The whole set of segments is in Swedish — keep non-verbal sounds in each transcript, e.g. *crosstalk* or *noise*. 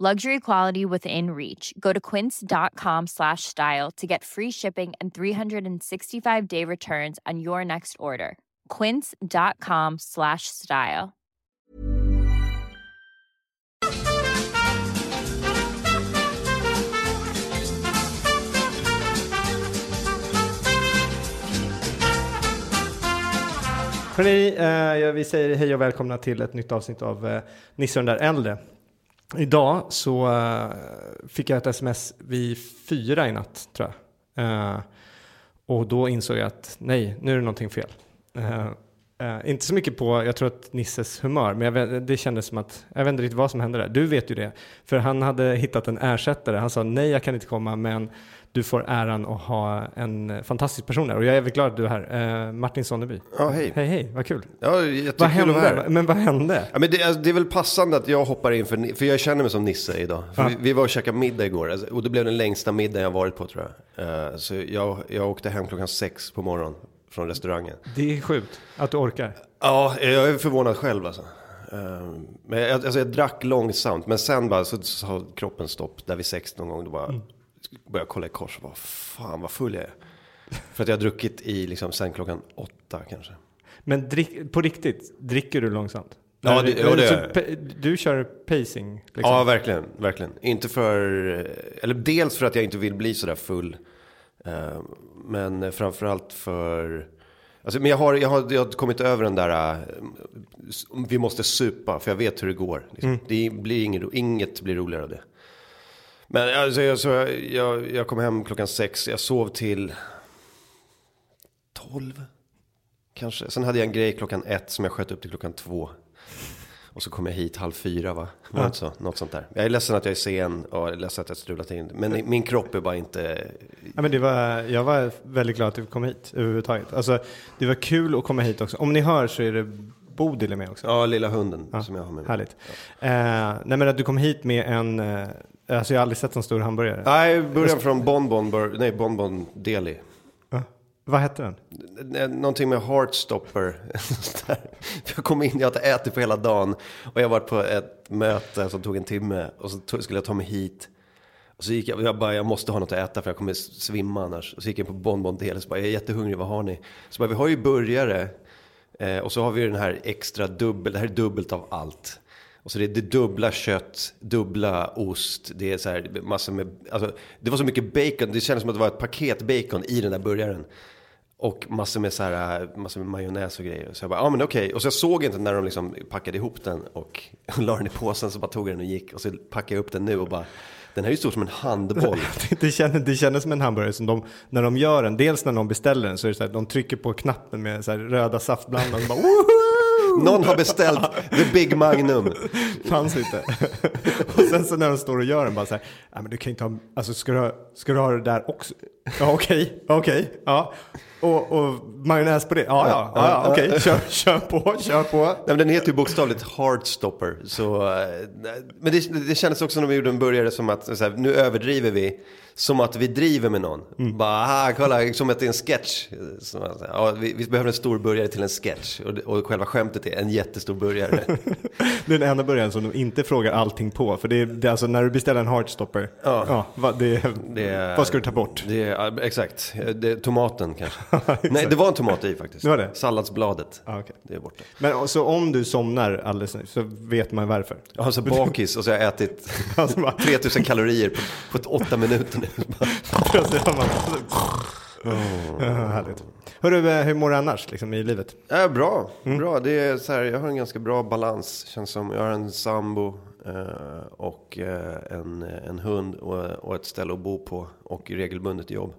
Luxury quality within reach. Go to quince.com slash style to get free shipping and 365 day returns on your next order. Quince.com slash style. Hörrni, eh, vi säger hej och välkomna till ett nytt avsnitt av eh, Nisse och den där äldre. Idag så eh, fick jag ett sms vid fyra i natt, tror jag. Eh, och då insåg jag att nej, nu är det någonting fel. Uh, inte så mycket på, jag tror att Nisses humör, men jag vet, det kändes som att, jag vet inte riktigt vad som hände där. Du vet ju det, för han hade hittat en ersättare. Han sa nej, jag kan inte komma, men du får äran att ha en fantastisk person där. Och jag är väldigt glad att du är här. Eh, Martin Sonneby. Ja, hej. Hej, hej, vad kul. Ja, jättekul Vad hände? här. Men vad hände? Ja, men det, alltså, det är väl passande att jag hoppar in, för, för jag känner mig som Nisse idag. För Ja. vi, vi var och käkade middag igår, alltså, och det blev den längsta middagen jag varit på tror jag. Eh, så jag, jag åkte hem klockan sex på morgonen från restaurangen. Det är sjukt att du orkar. Ja, jag är förvånad själv alltså. Eh, men jag, alltså, jag drack långsamt, men sen bara så sa kroppen stopp där vid sex någon gång. Då bara började jag kolla i kors och bara, fan vad full jag är. För att jag har druckit i liksom sen klockan åtta kanske. Men drick, på riktigt, dricker du långsamt? Ja, det- ja, det jag. pe- Du kör pacing? Liksom. Ja, verkligen, verkligen. Inte för, eller dels för att jag inte vill bli sådär full. eh, Men framförallt för, alltså, men jag har, jag, har, jag har kommit över den där, eh, vi måste supa, för jag vet hur det går. Liksom. Det blir inget, inget blir roligare av det. Men alltså, jag, så jag, jag, kom hem klockan sex, jag sov till tolv kanske. Sen hade jag en grej klockan ett som jag sköt upp till klockan två. Och så kom jag hit halv fyra va? Var inte så? Något sånt där. Jag är ledsen att jag är sen och jag är ledsen att jag strulat in. Men min kropp är bara inte... Ja, men det var, jag var väldigt glad att du kom hit överhuvudtaget. Alltså, det var kul att komma hit också. Om ni hör så är det Bodil med också. Ja, lilla hunden som jag har med mig. Härligt. Eh, nej men att du kom hit med en, eh, alltså jag har aldrig sett en stor hamburgare. Nej, början från Bonbon, Bur- nej Bonbon Deli. Va? Vad hette den? N- Någonting med Heartstopper. *laughs* jag kom in, jag inte ätit på hela dagen. Och jag var på ett möte som tog en timme. Och så skulle jag ta mig hit. Och så gick jag, jag bara, jag måste ha något att äta för jag kommer svimma annars. Och så gick jag på Bonbon Deli, så bara, jag är jättehungrig, vad har ni? Så bara, vi har ju burgare. Eh, och så har vi den här extra dubbel, det här är dubbelt av allt. Och så det är det dubbla kött, dubbla ost, det är så här massor med, alltså det var så mycket bacon, det kändes som att det var ett paket bacon i den där burgaren. Och massor med, så här, massor med majonnäs och grejer. Så jag bara, ja men okej. Och så jag såg inte när de liksom packade ihop den och *laughs* la den i påsen så bara tog jag den och gick. Och så packade jag upp den nu och bara, den här är ju stor som en handboll. *laughs* Det kändes, det kändes som en hamburgare som de, när de gör den, dels när de beställer den så är det så här, de trycker på knappen med så här röda saftblandare och bara! *laughs* Någon har beställt the big magnum. Fanns inte. och sen så när de står och gör den bara så här, ja men du kan inte ha, alltså ska du, ha- ska du ha det där också? Ja okej, okej, ja. Och, och majonnäs på det, ja ja, ja, ja okej, kör, kör på, kör på. Nej, men den heter ju bokstavligt Heartstopper. Så, eh, men det, det kändes också när vi gjorde en burgare som att så här, nu överdriver vi. Som att vi driver med någon. Bara, aha, kolla, som att det är en sketch. Ja, vi, vi behöver en stor burgare till en sketch. Och, och själva skämtet är en jättestor burgare. *laughs* Det är den enda burgaren som de inte frågar allting på. För det är, det är alltså när du beställer en heartstopper, ja. Ja. vad, det, Det vad ska du ta bort? Det exakt, det tomaten kanske. *laughs* Nej, det var en tomat i faktiskt. Det var det? Salladsbladet. Ja, okej. Det är borta. Men så om du somnar alldeles nu så vet man varför. Jag har så bakis och så har jag ätit *laughs* Alltså bara- 3000 kalorier på, på åtta minuter Plötsligt har man härligt. Hörru, hur mår du annars liksom, i livet? Äh, bra, Mm. bra. Det är så här, jag har en ganska bra balans. Känns som jag har en sambo eh, och eh, en, en hund och, och ett ställe att bo på och regelbundet jobb.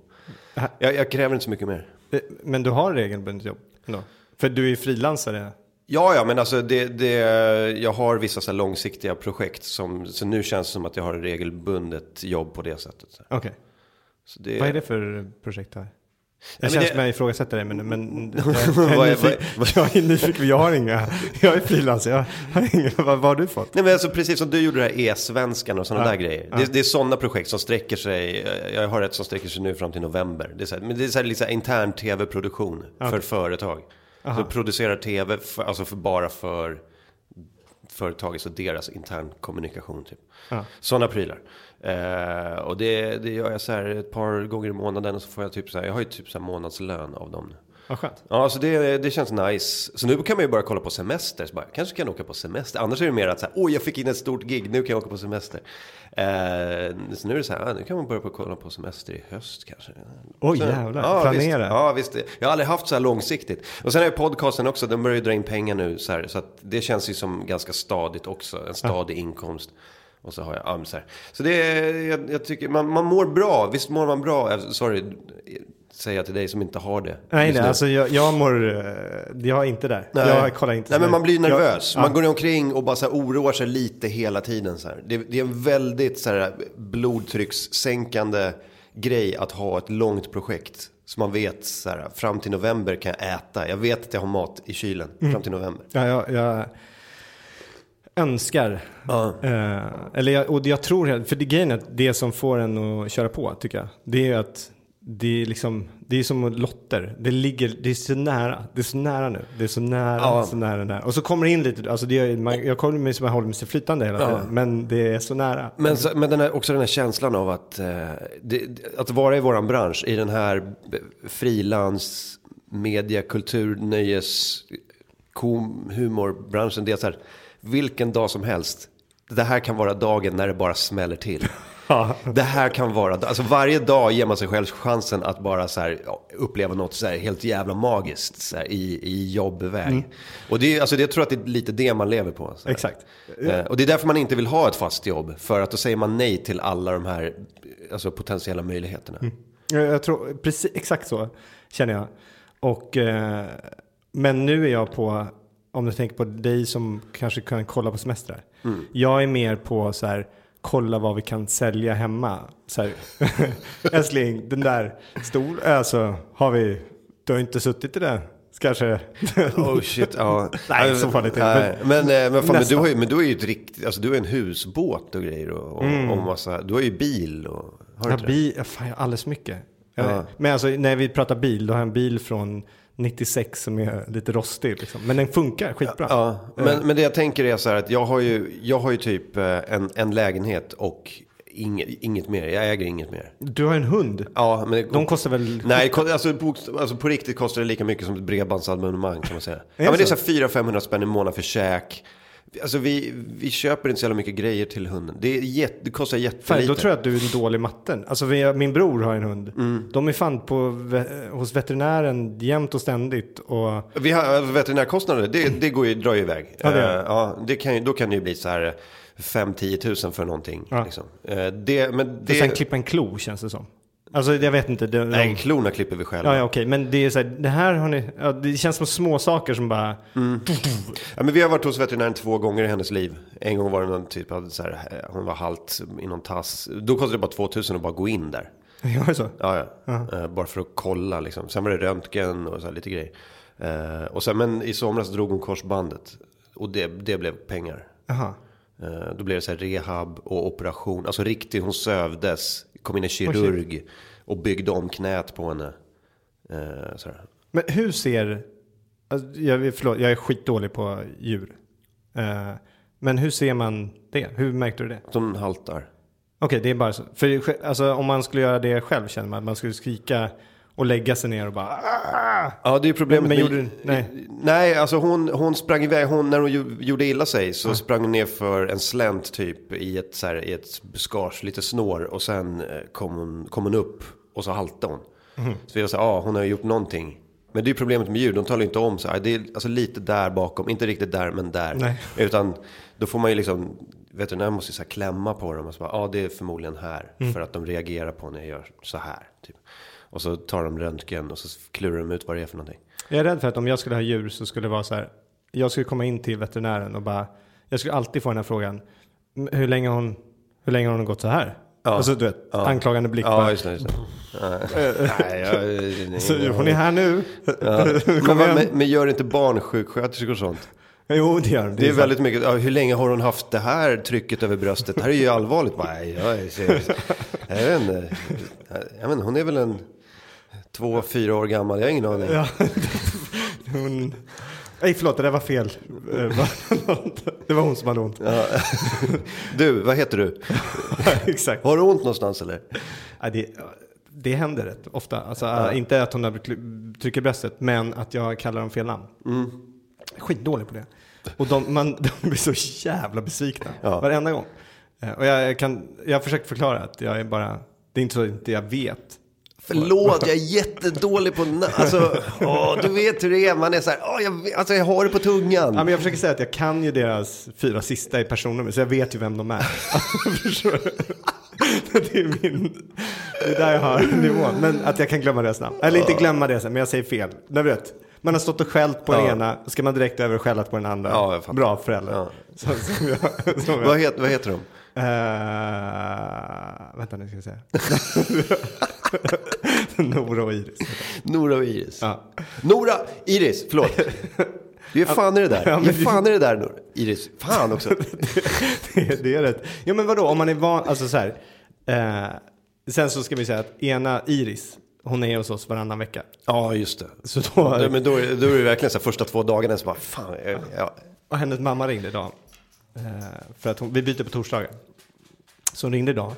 Jag, jag kräver inte så mycket mer. Men du har regelbundet jobb ändå? För du är ju frilansare. Ja, ja, men alltså det, det, jag har vissa så här långsiktiga projekt som, så nu känns det som att jag har regelbundet jobb på det sättet. Okej. Så det, Vad är det för projekt har? Jag känns det- som jag ifrågasätter dig, men, men *laughs* jag, jag, är- nyfiken, jag är nyfiken, jag har inga, jag är frilans, jag har inga, vad, vad har du fått? Nej men alltså precis som du gjorde det här e-svenskan och sådana Ja, där grejer. ja. Det, det är sådana projekt som sträcker sig, jag har ett som sträcker sig nu fram till november. Det är så här, men det är så här, liksom intern tv-produktion för företag. Så producerar tv, för, alltså för, bara för företaget och deras intern kommunikation. Typ. Ja. Sådana prylar. Eh, och det, det gör jag så här ett par gånger i månaden och så får jag typ så här, jag har ju typ så här månadslön av dem. Vad skönt. Ja, så det, det känns nice. Så nu kan man ju bara kolla på semester. Så bara, kanske kan jag åka på semester. Annars är det mer att så här, åh jag fick in ett stort gig, nu kan jag åka på semester. Eh, så nu är det så här, ah, nu kan man börja på kolla på semester i höst kanske. Oj, Så- jävlar. Ja, Planera. Visst, ja, visst. Jag har aldrig haft så här långsiktigt. Och sen är podcasten också, den börjar ju dra in pengar nu. Så, här, så att det känns ju som ganska stadigt också. En stadig inkomst. Och så har jag, ja, så här. Så det är, jag, jag tycker, man, man mår bra. Visst mår man bra? Eh, Sorry, säger jag till dig som inte har det. Nej, nej, alltså jag, jag mår, eh, jag är inte där. Nej. Jag kollar inte. Nej men man blir jag- nervös. Ja. Man går omkring och bara så här oroar sig lite hela tiden. Så. Det, det är en väldigt så här, blodtryckssänkande grej att ha ett långt projekt. Så man vet så här, fram till november kan jag äta. Jag vet att jag har mat i kylen Mm. fram till november. Ja, jag, jag önskar. Ja. Eh, eller jag, och jag tror, för det grejen är att det som får en att köra på tycker jag. Det är att det är liksom, det är som lotter. Det ligger, det är så nära. Det är så nära nu. Det är så nära, Ja. så nära, nära. Och så kommer det in lite, alltså det är, man, jag kommer som jag håller mig så flytande hela tiden. Men det är så nära. Men, så, men den här, också den här känslan av att, eh, det, att vara i våran bransch, i den här frilans, media, kultur, nöjes, kom, humorbranschen. Det är så här, vilken dag som helst. Det här kan vara dagen när det bara smäller till. Det här kan vara, alltså varje dag ger man sig själv chansen att bara så här, uppleva något så här helt jävla magiskt så här, i, i jobbväg. Och det, är- alltså, det, jag tror att det är lite det man lever på. Exakt. Eh, Och det är därför man inte vill ha ett fast jobb. För att då säger man nej till alla de här alltså, potentiella möjligheterna. Jag, jag tror, precis, exakt så känner jag. Och, eh, men nu är jag på, om du tänker på dig som kanske kan kolla på semestrar. Jag är mer på så här, kolla vad vi kan sälja hemma. Så här, *laughs* älskling, den där stor, alltså har vi, du har inte suttit i den. Kanske. *laughs* Oh shit, ja. *laughs* Nej, så farligt inte. Nej, Men, eh, men, fan, men, du har ju, men du har ju ett riktigt, alltså du har en husbåt och grejer och, och, och massa, du har ju bil och, har du Ja, bil, fan, jag har alldeles mycket. Ja. Men alltså när vi pratar bil, då har jag en bil från 96 som är lite rostig. Liksom. Men den funkar skitbra. Ja, men, men det jag tänker är så här att jag har ju, jag har ju typ eh, en, en lägenhet och inget, inget mer. Jag äger inget mer. Du har en hund. Ja, men De kostar väl... Nej, alltså på, alltså på riktigt kostar det lika mycket som ett bredbandsabonnemang kan man säga. ja, men det är så? så här 400-500 spänn i månaden för käk. Alltså vi, vi köper inte så jävla mycket grejer till hunden. Det, är jätte, det kostar Fan, jättelite. då tror jag att du är dålig i matten. Alltså vi, min bror har en hund. De är fan på, hos veterinären jämt och ständigt. Och, Vi har alltså, veterinärkostnader, det, det går ju, drar ju iväg. Ja, det. Eh, ja, det kan, då kan det ju bli så här 5-10 tusen för någonting. Ja. Liksom. Eh, det, men det, sen klippa en klo känns det som. Alltså jag vet inte. Det, nej, de, klorna klipper vi själva. ja, ja okej. Men det är så här, det här har ni, ja, det känns som små saker som bara, Ja, men vi har varit hos veterinären två gånger i hennes liv. En gång var det någon typ av så här, eh, hon var halt i någon tass. Då kostade det bara 2000 att bara gå in där. *laughs* ja så. Ja, ja. Eh, bara för att kolla liksom. Sen var det röntgen och så här lite grejer. Eh, och sen, men i somras drog hon korsbandet. Och det, det blev pengar. Jaha. Eh, då blev det så här rehab och operation. Alltså riktigt, hon sövdes. Kom in en kirurg och byggde om knät på henne. Eh. Men hur ser, alltså, jag, förlåt, jag är skitdålig på djur. Eh, men hur ser man det? Hur märkte du det? Hon haltar. Okej, det är bara så. För alltså, om man skulle göra det själv känner man att man skulle skrika och lägga sig ner och bara "Ah!" Ja, det är problemet. Men med- gjorde nej. Nej, alltså hon, hon sprang iväg. Hon, när hon gjorde illa sig så sprang hon ner för en slänt typ i ett, så här, i ett buskage, lite snår. Och sen eh, kom hon, kom hon upp och så haltade hon. Så jag sa, ja hon har ju gjort någonting. Men det är ju problemet med djur, de talar ju inte om så här. Det är alltså lite där bakom, inte riktigt där men där. Nej. Utan då får man ju liksom, veterinären måste ju så här klämma på dem och så bara, ja det är förmodligen här. Mm. För att de reagerar på när jag gör så här. Typ. Och så tar de röntgen och så klurar de ut vad det är för någonting. Jag är rädd för att om jag skulle ha djur så skulle det vara så här. Jag skulle komma in till veterinären och bara. Jag skulle alltid få den här frågan. "M- Hur länge har hon, hur länge har hon gått så här? Ja. Och så du vet, Ja. anklagande blick. Ja just det. Just det. Nej, jag, *laughs* så, hon är här nu. Ja. *laughs* Men, men, men gör inte barnsjuksköterskor och sånt? Jo, det gör de. Det är väldigt mycket, ja, hur länge har hon haft det här trycket över bröstet? Det här är ju allvarligt. Nej, jag, är, jag vet inte. Jag inte, hon är väl en två, fyra år gammal, jag har ingen aning. Ja. hon... Nej, förlåt, det där var fel. Eh, Det var hon som hade ont. Ja. Du, vad heter du? *laughs* Exakt. Har du ont någonstans eller? Ja, det, det händer rätt ofta. Alltså, Inte att hon trycker bröstet, men att jag kallar dem fel namn. Mm. Skitdålig på det. Och de, man, *laughs* de blir så jävla besvikna Ja. varenda gång. Eh, Och jag, kan, jag har försökt förklara att jag är bara, det är inte så att inte jag vet. Förlåt, jag är jättedålig på alltså, *laughs* åh, Du vet hur det är, man är så här, åh, jag, alltså, jag har det på tungan. Ja, men jag försöker säga att jag kan ju deras fyra sista i personnummer, så jag vet ju vem de är. *laughs* Du? det, är min, det är där jag har nivån. Men att jag kan glömma deras namn. Eller inte glömma det men jag säger fel. Nej, vet. Man har stått och skällt på den Ja. ena, ska man direkt över och skälla på den andra. Ja. Bra förälder. Ja. Så, som jag, som jag. Vad, het, vad heter de? Eh, vänta nu ska vi se. *laughs* *laughs* Nora och Iris. Nora och Iris. Ja. Nora, Iris, förlåt. Du är fan i det där. Ja, men Ge det- fan i det där Nora. Iris, fan också. *laughs* det, det är rätt. Ja men vadå, om man är van, alltså så här. Eh, sen så ska vi säga att ena Iris, hon är hos oss varannan vecka. Ja, just det. Så då, Ja, men då, är- då är det verkligen så här, första två dagarna så bara, fan, jag, jag, och hennes mamma ringde idag. Eh, för att hon, vi byter på torsdagar. Så hon ringde idag.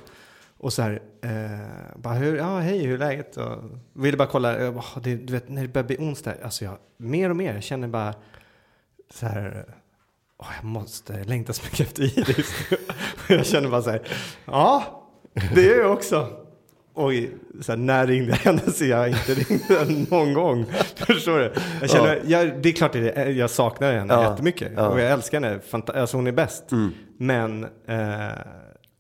Och så här, eh, bara hur, ja hej, hur är läget? Och ville bara kolla, jag bara, "Ah, det, du vet när det börjar bli onsdag, alltså jag, mer och mer, jag känner bara så här, åh, jag måste längta så mycket efter Iris. *laughs* jag känner bara så här, ja, det gör jag också. Och så här, när ringde jag henne så jag inte ringde någon gång. *laughs* Förstår du? Jag känner, jag, det är klart att jag, saknar henne Ja. jättemycket. Ja. Och jag älskar henne, alltså hon är bäst. Men eh,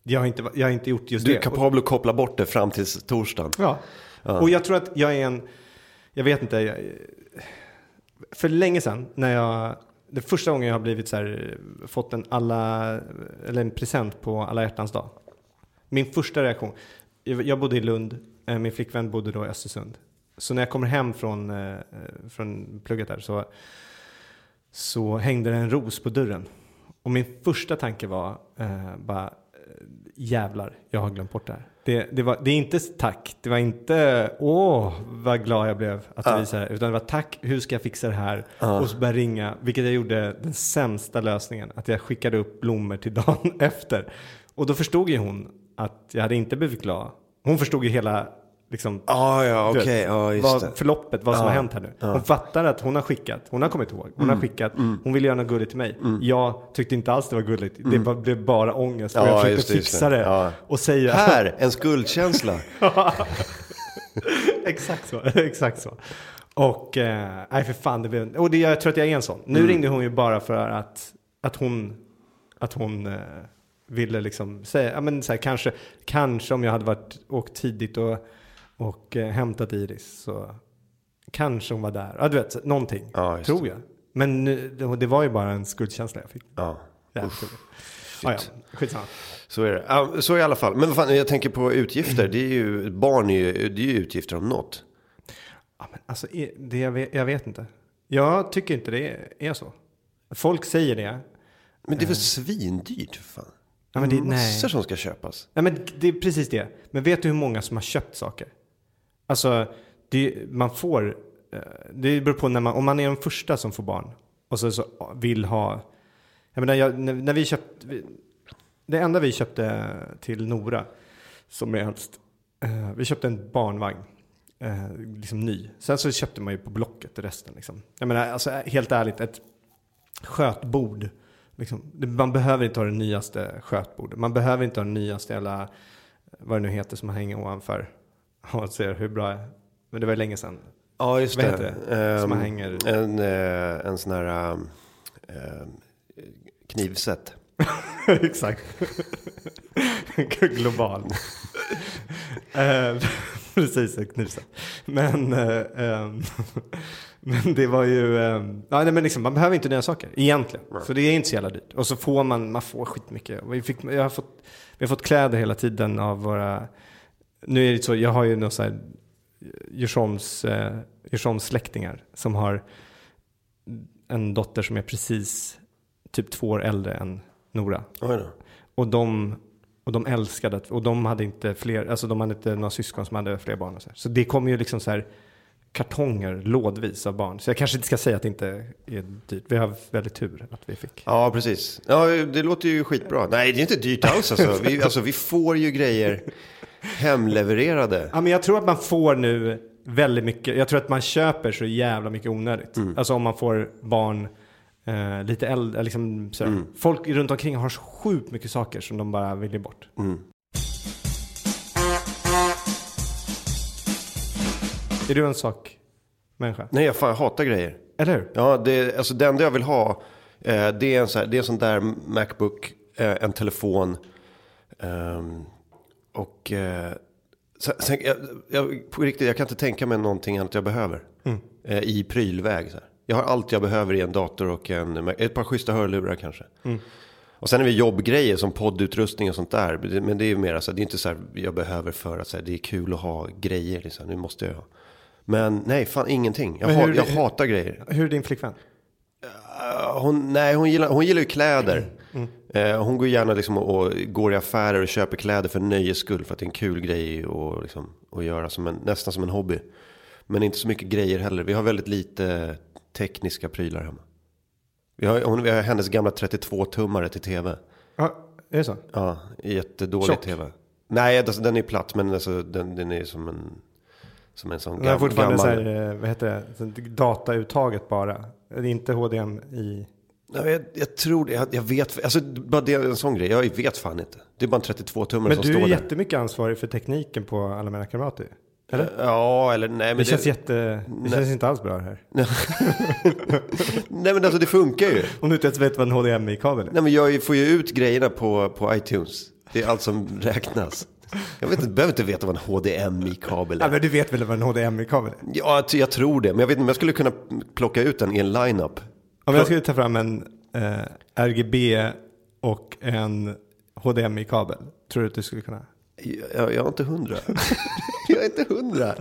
jag, har inte, jag har inte gjort just du det. är kapabel att koppla bort det fram till torsdagen. Ja. Och jag tror att jag är en, jag vet inte, jag, för länge sedan när jag, det första gången jag har blivit så här, fått en alla, eller en present på alla hjärtans dag. Min första reaktion, jag bodde i Lund, eh, min flickvän bodde då i Östersund. Så när jag kommer hem från, eh, från plugget där så, så hängde det en ros på dörren. Och min första tanke var eh, bara, jävlar, jag har glömt bort det här. Det, det, var, det är inte tack, det var inte åh vad glad jag blev att du visade det, utan det var tack, hur ska jag fixa det här? Och så började jag ringa, vilket jag gjorde den sämsta lösningen, att jag skickade upp blommor till dagen *laughs* efter. Och då förstod ju hon att jag hade inte blivit glad. Hon förstod ju hela, liksom, Ah, ja, okej, vet, just vad, förloppet, vad som har hänt här nu. Hon fattar att hon har skickat, hon har kommit ihåg, hon Mm. har skickat, hon ville göra något gulligt till mig. Jag tyckte inte alls det var gulligt, det var, blev bara ångest. och Mm. Ja, jag försökte det, fixa det. det, och säga... Här, en skuldkänsla. *laughs* exakt så, *laughs* exakt så. Och, eh, nej för fan, det blev, och det, jag tror att jag är en sån. Nu Mm. ringde hon ju bara för att, att hon, att hon eh, ville liksom säga, ja men så här, kanske, kanske om jag hade varit, åkt tidigt och, och eh, hämtat Iris så kanske hon var där. Ja du vet, någonting, Ja, tror jag. Men nu, det, det var ju bara en skuldkänsla jag fick. Ja, Jävligt roligt. Ja, ja, skitsamma. så är det. Ja, så i alla fall. Men vad fan, jag tänker på utgifter. Det är ju, barn är ju, det är ju utgifter om något. Ja, men alltså, är- det, jag, vet, jag vet inte. Jag tycker inte det är, är så. Folk säger det. Men det är väl svindyrt för fan. Ja, men det, Massor nej. som ska köpas. nej, men det är precis det. Men vet du hur många som har köpt saker? Alltså, det, man får... Eh, det beror på när man, om man är den första som får barn och så, så vill ha... Jag menar, jag, när, när vi köpte... vi- Det enda vi köpte till Nora, som är äldst, eh, vi köpte en barnvagn. Eh, liksom ny. Sen så köpte man ju på Blocket resten. Liksom. Jag menar, alltså, helt ärligt, ett skötbord. Liksom, man behöver inte ha det nyaste skötbordet. Man behöver inte ha det nyaste jävla, vad det nu heter som hänger ovanför. *laughs* Ja, ser hur bra Men det var länge sedan. Ja, just Vad det. heter det? Som Ehm, hänger- En, eh, en sån här um, knivset. *laughs* Exakt. *laughs* Global. Precis, knivset. Men, ehm, men det var ju, ja, nej, men liksom, man behöver inte nya saker egentligen. Så det är inte så jävla dyrt. Och så får man, man får skitmycket. Vi, fick, jag har fått, vi har fått kläder hela tiden av våra, nu är det så, jag har ju så här Djursholms, eh, Djursholms släktingar som har en dotter som är precis typ två år äldre än Nora. Och de, och de älskade att, och de hade inte fler, alltså de hade inte några syskon som hade fler barn så. Så det kommer ju liksom så här kartonger lådvis av barn. Så jag kanske inte ska säga att det inte är dyrt. Vi har väldigt tur att vi fick. Ja, precis. Ja, det låter ju skitbra. Nej, det är inte dyrt alls alltså. Vi, alltså, vi får ju grejer hemlevererade. Ja, men jag tror att man får nu väldigt mycket. Jag tror att man köper så jävla mycket onödigt. Alltså om man får barn eh, lite äldre. Liksom, sådär. Folk runt omkring har så sjukt mycket saker som de bara vill ge bort. Är du en sak människa? Nej, jag fan hatar grejer. Eller hur? Ja, det, alltså det enda jag vill ha, eh, det, är en så här, det är en sån där Macbook, eh, en telefon. ehm, och eh, sen, jag, jag, på riktigt, jag kan inte tänka mig någonting annat jag behöver. Eh, I prylväg. Så här. Jag har allt jag behöver i en dator och en, ett par schyssta hörlurar kanske. Och sen är det jobbgrejer som poddutrustning och sånt där. Men det- är ju mer så här, det är inte så här jag behöver för att så här, det är kul att ha grejer. Liksom. Nu måste jag ha. Men nej, fan ingenting. Jag, Men ha, hur- jag hatar grejer. Hur är din flickvän? Uh, Hon, nej, hon gillar, hon gillar ju kläder. Eh, hon går gärna liksom och, går i affärer och köper kläder för nöjes skull. För att det är en kul grej att, liksom, att göra, som en, nästan som en hobby. Men inte så mycket grejer heller. Vi har väldigt lite tekniska prylar hemma. Vi har, hon, vi har hennes gamla 32-tummare till tv. Ja, är det så? Ja, jättedålig Tjock? tv. Nej, alltså, den är platt men alltså, den, den är som en, som en sån Den har gam, fortfarande gammal. så här, eh, vad heter det, datauttaget bara. Det är inte HDMI. Nej, jag, jag tror det. Jag, jag vet. Alltså, bara det är en sån grej. Jag vet fan inte. Det är bara en 32-tummare Men som du står är där. jättemycket ansvarig för tekniken på alla mina kamrater. Eller? Ja, eller nej. Men Det känns, jätte, det känns inte alls bra här. *laughs* Nej, men alltså det funkar ju. Om du inte ens vet vad en HDMI-kabel är. Nej, men jag får ju ut grejerna på, på iTunes. Det är allt som räknas. Jag vet inte, behöver inte veta vad en HDMI-kabel Ja, är. men du vet väl vad en HDMI-kabel är? Ja, jag tror det. Men jag vet inte om jag skulle kunna plocka ut den i en lineup. Om jag skulle ta fram en eh, RGB och en HDMI-kabel, tror du att du skulle kunna? Jag, jag är inte hundra. *laughs* jag är inte hundra.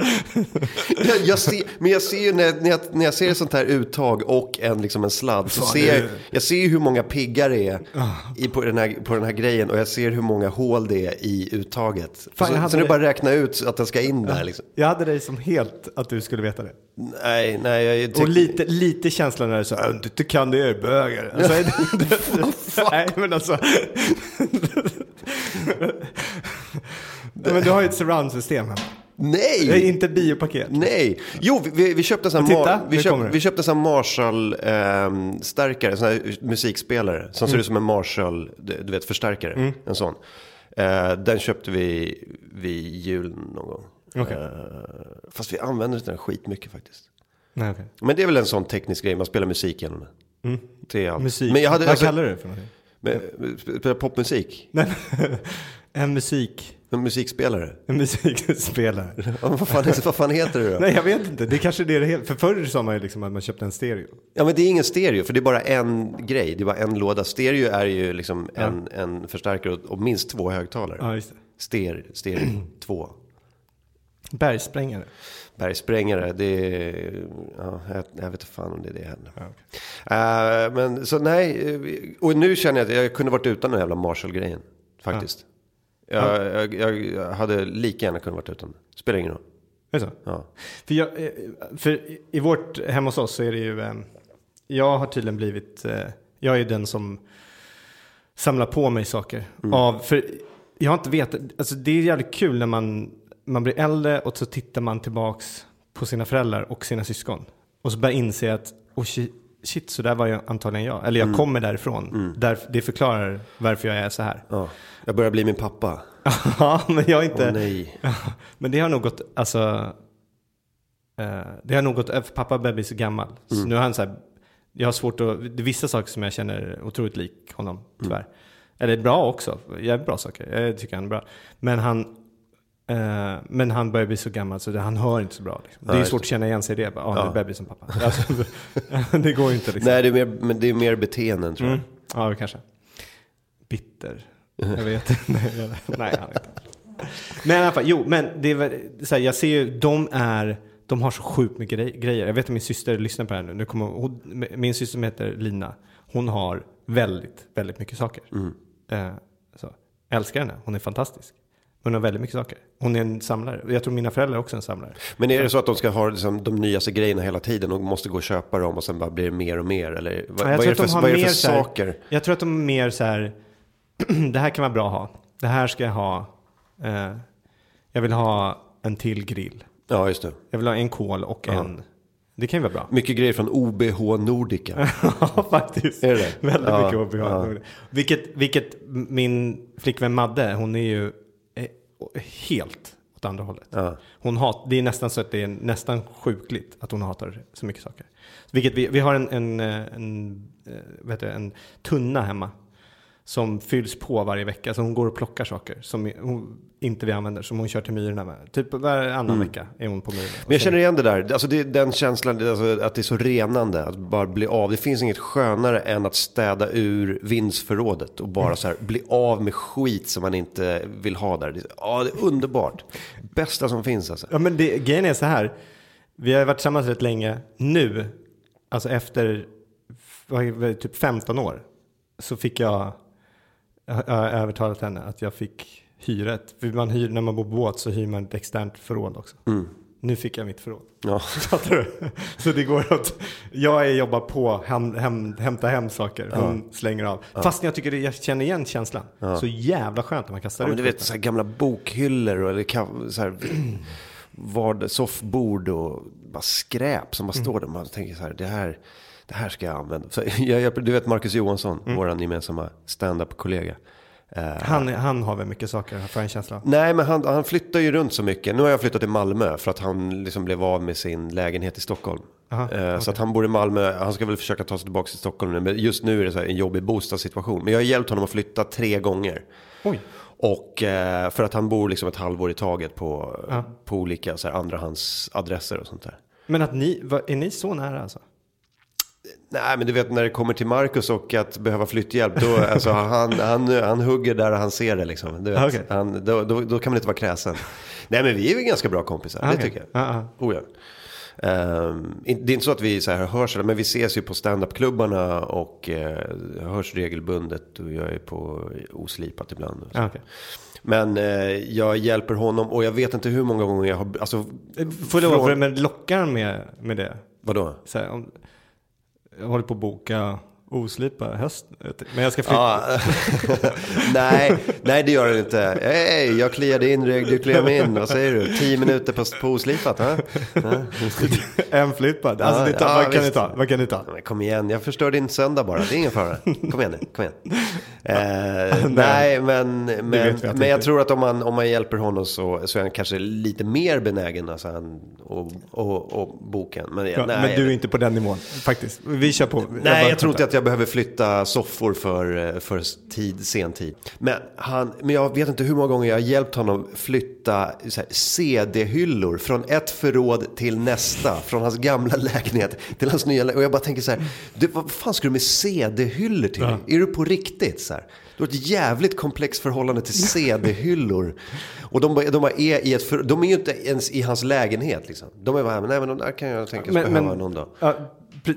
Jag, jag ser, men jag ser ju när, när, jag, när jag ser ett sånt här uttag och en, liksom en sladd. Så Fan, ser det jag, jag ser ju hur många piggar det är i, på, den här, på den här grejen. Och jag ser hur många hål det är i uttaget. Fan, så, jag så det är det- bara att räkna ut att den ska in där. Liksom. Jag hade dig som helt att du skulle veta det. Nej, nej. Jag, är Och lite, lite känslan när du sa du inte kan det, är böger. *laughs* Alltså, *laughs* nej, men alltså. Men du har ju ett surround-system här. Det är Nej! inte biopaket. Nej! Jo, vi- vi, köpte en sån här, Mar- vi vi köpte en Marshall-stärkare, en sån här musikspelare. Som Mm. ser ut som en Marshall, du vet, förstärkare. En sån. Eh, den köpte vi vid jul någon gång. Okej. Eh, fast vi använder inte den skitmycket faktiskt. Nej, okej. Men det är väl en sån teknisk grej, man spelar musik genom den. Det är allt. Mm. Musik. Men jag hade, Vad alltså, kallar du det för någonting? men, spela popmusik? Nej, *laughs* en musik. En musikspelare? En musikspelare. *laughs* Ja, vad, fan, vad fan heter det då? Nej, jag vet inte. Det kanske är det det heter. För förr sa man ju liksom att man köpte en stereo. Ja men det är ingen stereo, för det är bara en grej. Det är bara en låda. Stereo är ju liksom en, en förstärkare och, och minst två högtalare. Ja, just det. Ster, stereo, *clears throat* två. Bergsprängare. Bergsprängare, det är... Ja, jag, jag vet inte fan om det är det heller. Ja, okej. Eh, men så nej, eh, och nu känner jag att jag kunde varit utan den jävla Marshall-grejen. Faktiskt. Jag, jag, jag, jag hade lika gärna kunnat varit utan. Spelar ingen roll. Är det så? Ja. För, jag, eh, för i- vårt, hemma hos oss så är det ju, eh, jag har tydligen blivit, eh, jag är den som samlar på mig saker. Av, för jag har inte vetat, alltså det är jävligt kul när man, man blir äldre och så tittar man tillbaks på sina föräldrar och sina syskon. Och så börjar inse att, oh shit, shit så där var jag antagligen jag. Eller jag kommer därifrån. Där, det förklarar varför jag är så här. ja. Jag börjar bli min pappa. *laughs* ja, men jag är inte... Åh nej. *laughs* Men det har nog gått, alltså, Eh, det har nog gått, för pappa börjar bli så gammal. Så nu har han så här, jag har svårt att, det är vissa saker som jag känner otroligt lik honom, tyvärr. Eller bra också, jävligt bra saker, jag tycker han är bra. Men han, eh, men han börjar bli så gammal så det, han hör inte så bra. Liksom. Det är svårt att känna igen sig i det, bara, ah, börjar jag bli som pappa. Alltså, *laughs* det går ju inte liksom. Nej, det är mer, men det är mer beteenden tror jag. Mm. Ja, kanske. Bitter. Jag vet inte. Nej, han är inte. Men i alla fall, jo, men det är så här, jag ser ju, de är, de har så sjukt mycket grej- grejer. Jag vet att min syster lyssnar på det här nu. nu kommer, hon, min syster som heter Lina, hon har väldigt, väldigt mycket saker. Eh, så. Älskar henne, hon är fantastisk. Hon har väldigt mycket saker. Hon är en samlare. Jag tror mina föräldrar är också en samlare. Men är det så att de ska ha liksom, de nyaste grejerna hela tiden och måste gå och köpa dem och sen bara blir det mer och mer? Eller vad, Ja, vad är det de för, vad är det för här- saker? Jag tror att de är mer så här, *clears throat* det här kan vara bra att ha. Det här ska jag ha. Eh, jag vill ha en till grill. Ja, just det. Jag vill ha en kol och en. Det kan ju vara bra. Mycket grejer från OBH Nordica. *laughs* Ja, faktiskt. Är det? Väldigt Ja, mycket HBH. ja. Vilket, vilket min flickvän Madde, hon är ju helt åt andra hållet. Ja. Hon hat, det är nästan så att det är nästan sjukligt att hon hatar så mycket saker. Vilket vi, vi har en, en, eh, en, eh, vad heter det, en tunna hemma som fylls på varje vecka. Så hon går och plockar saker som hon inte vi använder, som hon kör till myrorna med. Typ varannan vecka är hon på myrorna. Mm. Men jag känner igen det där, alltså det, den känslan, alltså att det är så renande att bara bli av. Det finns inget skönare än att städa ur vindsförrådet och bara så här bli av med skit som man inte vill ha där. Det, ja, det är underbart. Bästa som finns alltså. Ja men det, grejen är så här. Vi har varit tillsammans rätt länge. Nu, alltså efter typ 15 år, så fick jag, jag har övertalat henne att jag fick hyra ett, för man hyr, när man bor på båt så hyr man ett externt förråd också. Nu fick jag mitt förråd. Ja. *laughs* Så det går att, jag är jobbar på hem, hem, hämta hem saker, hon slänger av. Fast jag tycker det, jag känner igen känslan. Så jävla skönt att man kastar Ja, ut men du vet så här gamla bokhyllor och eller så här, *clears throat* vard, soffbord och bara skräp som bara står där. Man tänker så här, det här, det här ska jag använda. Så *laughs* jag, jag, du vet Marcus Johansson, våran gemensamma stand-up-kollega. Eh, Han, han har väl mycket saker, får jag en känsla. Nej, men han, han flyttar ju runt så mycket. Nu har jag flyttat till Malmö för att han liksom blev av med sin lägenhet i Stockholm. Aha, Eh, Så att han bor i Malmö, han ska väl försöka ta sig tillbaka till Stockholm nu. Men just nu är det så en jobbig bostadssituation. Men jag har hjälpt honom att flytta tre gånger. Oj. Och eh, för att han bor liksom ett halvår i taget på, på olika så här, andrahandsadresser och sånt där. Men att ni, är ni så nära alltså? Nej, men du vet när det kommer till Marcus och att behöva flytthjälp, då, alltså, han, han, han hugger där han ser det liksom. Du vet, okej. han, då, då, då kan man inte vara kräsen. Nej, men vi är väl ganska bra kompisar, Ah, det tycker jag. Ah, ah. Oh, ja. In- det är inte så att vi så här hörs, men vi ses ju på standupklubbarna och eh, hörs regelbundet. Och jag är på oslipat ibland. okej. Men eh, jag hjälper honom och jag vet inte hur många gånger jag har, alltså, Får vara, från- men lockar med, med det? vadå? Så här, om, jag håller på att boka oslipa höst, men jag ska flytta. *laughs* Nej, nej, det gör den inte. Hej, jag kliade in, du kliade in. Vad säger du? Tio minuter på, på oslipat? Ha? *laughs* en flippad. Alltså, det tar, ja, vad, kan ni ta? vad kan ni ta? Men kom igen, jag förstör din söndag bara. Det är ingen fara. Kom igen nu, kom igen. *laughs* Eh, nej, men, men, att men jag tror att om man, om man hjälper honom så, så är han kanske lite mer benägen alltså, han, och, och, och boken. Men, Ja, nej, men du är inte på den nivån, faktiskt. Vi kör på. Nej, jag tror inte att jag behöver flytta soffor för, eh, för tid, sen tid. Men, han, men jag vet inte hur många gånger jag har hjälpt honom flytta CD-hyllor från ett förråd till nästa. Från hans gamla *laughs* lägenhet till hans nya lägenhet. Och jag bara tänker så här, du, vad fan ska du med CD-hyllor till? Är du på riktigt? Så här? Du har ett jävligt komplext förhållande till CD-hyllor. Och de, de, är i ett för, de är ju inte ens i hans lägenhet. Liksom. De är bara, nej men de där kan jag tänkas behöva någon dag. ja,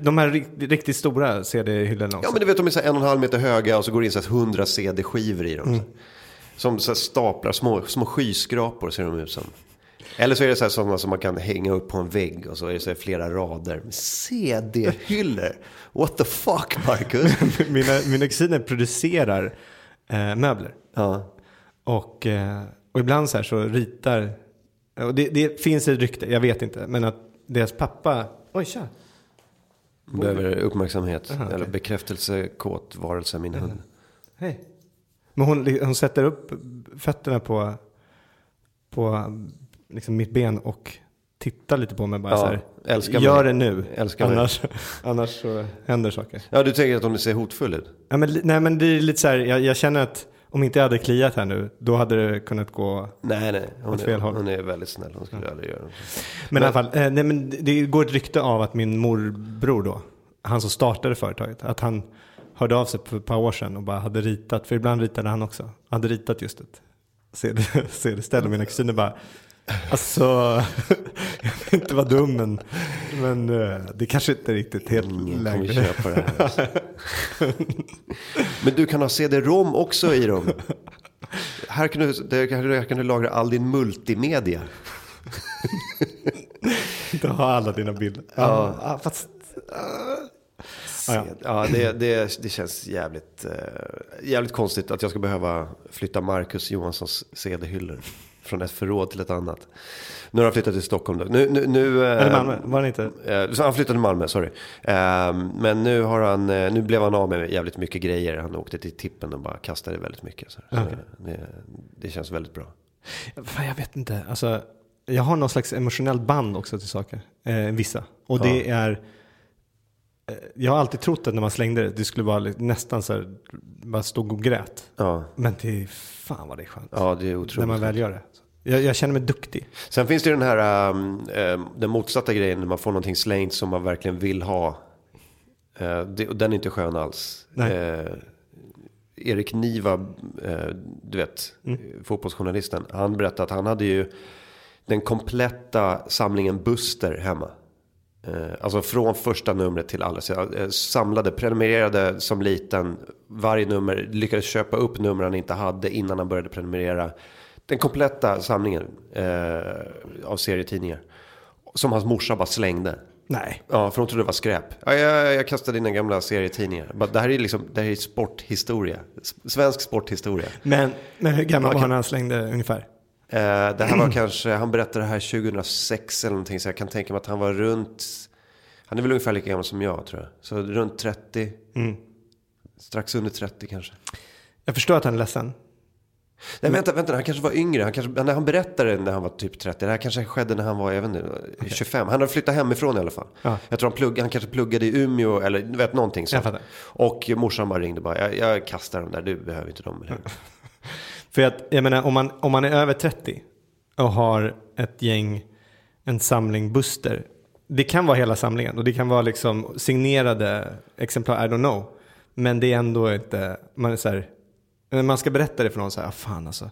de här rikt- riktigt stora CD-hyllorna också. Ja men du vet de är så en och en halv meter höga och så går det in så här 100 CD-skivor i dem. Som så staplar, små, små skyskrapor ser de ut som. Eller så är det så här sådana som man kan hänga upp på en vägg och så är det så här flera rader. CD-hyllor! What the fuck Marcus? *laughs* mina, mina kusiner producerar eh, möbler. ja. Och, eh, och ibland så här så ritar, och det, det finns ett rykte, jag vet inte, men att deras pappa, oj tja, Behöver uppmärksamhet. Aha, okej. Eller bekräftelsekåt varelse min hund. hej. Men hon, hon sätter upp fötterna på, på liksom mitt ben och tittar lite på mig bara Ja, så här. älskar Gör mig. det nu, Älskar mig. annars, annars så händer saker. Ja, du tänker att hon ser hotfull ut? Ja, men, nej men det är lite så här, jag, jag känner att om inte jag hade kliat här nu, då hade det kunnat gå Nej, nej. Hon Åt är, fel håll. hon är väldigt snäll. Hon skulle aldrig göra det. Men, i alla fall, eh, nej, men det går ett rykte av att min morbror då, han som startade företaget, att han hörde av sig för ett par år sedan och bara hade ritat, för ibland ritade han också, hade ritat just ett CD *laughs* CD-ställ och mina kusiner bara, alltså, *laughs* jag vill inte vara dum men, men eh, det kanske inte är riktigt helt Ingen kommer läge. köpa det här. alltså. *laughs* Men du kan ha CD-ROM också i dem. Här kan, du, här kan du lagra all din multimedia. *laughs* Du har alla dina bilder. Ja, ja, fast, Ja, ja. Ja, det, det, det känns jävligt, eh, jävligt konstigt att jag ska behöva flytta Marcus Johanssons CD-hyllor från ett förråd till ett annat. Nu har han flyttat till Stockholm. Då. Nu, nu, nu, eh, Eller Malmö, var det inte? Eh, han flyttade till Malmö, sorry. Eh, Men nu, har han, eh, nu blev han av med jävligt mycket grejer. Han åkte till tippen och bara kastade väldigt mycket. Så, så det, det känns väldigt bra. Fan, jag vet inte. Alltså, jag har någon slags emotionellt band också till saker. Eh, vissa. Och det är... eh, Jag har alltid trott att när man slängde det, det skulle vara nästan så här, bara stå och grät. Ja, Men det är fan vad det är skönt. ja det är när otroligt. man väl gör det. Jag, jag känner mig duktig. Sen finns det ju den här um, den motsatta grejen när man får någonting slängt som man verkligen vill ha. Eh, det, och den är inte skön alls. Nej. Eh, Erik Niva, eh, du vet, Mm. fotbollsjournalisten, han berättade att han hade ju den kompletta samlingen Buster hemma. Eh, alltså från första numret till alla. Så jag, eh, samlade, prenumererade som liten. Varje nummer, lyckades köpa upp nummer han inte hade innan han började prenumerera. Den kompletta samlingen eh, av serietidningar. Som hans morsa bara slängde. Nej. Ja, för hon trodde det var skräp. Ja, jag, jag kastade dina gamla serietidningar. Det här är liksom, det här är sporthistoria. Svensk sporthistoria. Men, men hur gammal var han när han slängde ungefär? Eh, det här var kanske, han berättade det här 2006 eller någonting. Så jag kan tänka mig att han var runt, han är väl ungefär lika gammal som jag tror jag. Så runt 30, strax under 30 kanske. Jag förstår att han är ledsen. Nej vänta, vänta, han kanske var yngre. Han, kanske, när han berättade när han var typ 30. Det här kanske skedde när han var, jag vet inte, 25. Han hade flyttat hemifrån i alla fall. Ja. Jag tror han, plugg, han kanske pluggade i Umeå eller vet någonting sånt. Och morsan bara ringde bara, jag, jag kastar dem där, du behöver inte dem längre. *laughs* För att, jag menar, om man, om man är över 30 och har ett gäng, en samling Buster. Det kan vara hela samlingen och det kan vara liksom signerade exemplar, I don't know. Men det är ändå inte, man är så här, man ska berätta det för någon så här, ah, fan alltså,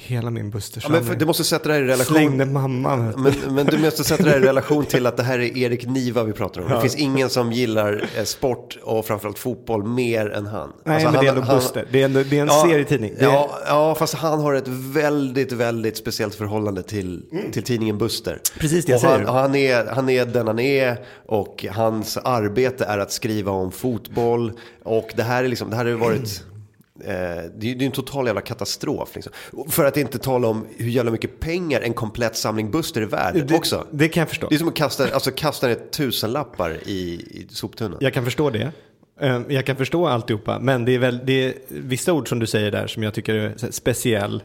hela min Ja, Buster-samling. men för, du måste sätta det här i relation. Slängde mamman. Men, men du måste sätta det här i relation till att det här är Erik Niva vi pratar om. Det finns ingen som gillar eh, sport och framförallt fotboll mer än han. Nej Alltså, men det är han- ändå han- Buster. Det är, ändå, det är en Ja, serietidning. Är, Ja, ja, fast han har ett väldigt, väldigt speciellt förhållande till, till tidningen Buster. Mm. Precis det jag och han, säger. han, är, han är den han är och hans arbete är att skriva om fotboll. Och det här är liksom, det här har ju varit... Eh, det är det är ju en total jävla katastrof. Liksom. För att inte tala om hur jävla mycket pengar en komplett samling Buster är värd det, också. det kan jag förstå. Det är som att kasta, alltså, kasta ner tusenlappar i, i soptunnan. Jag kan förstå det. Eh, Jag kan förstå alltihopa. Men det är, väl, det är vissa ord som du säger där som jag tycker är speciell.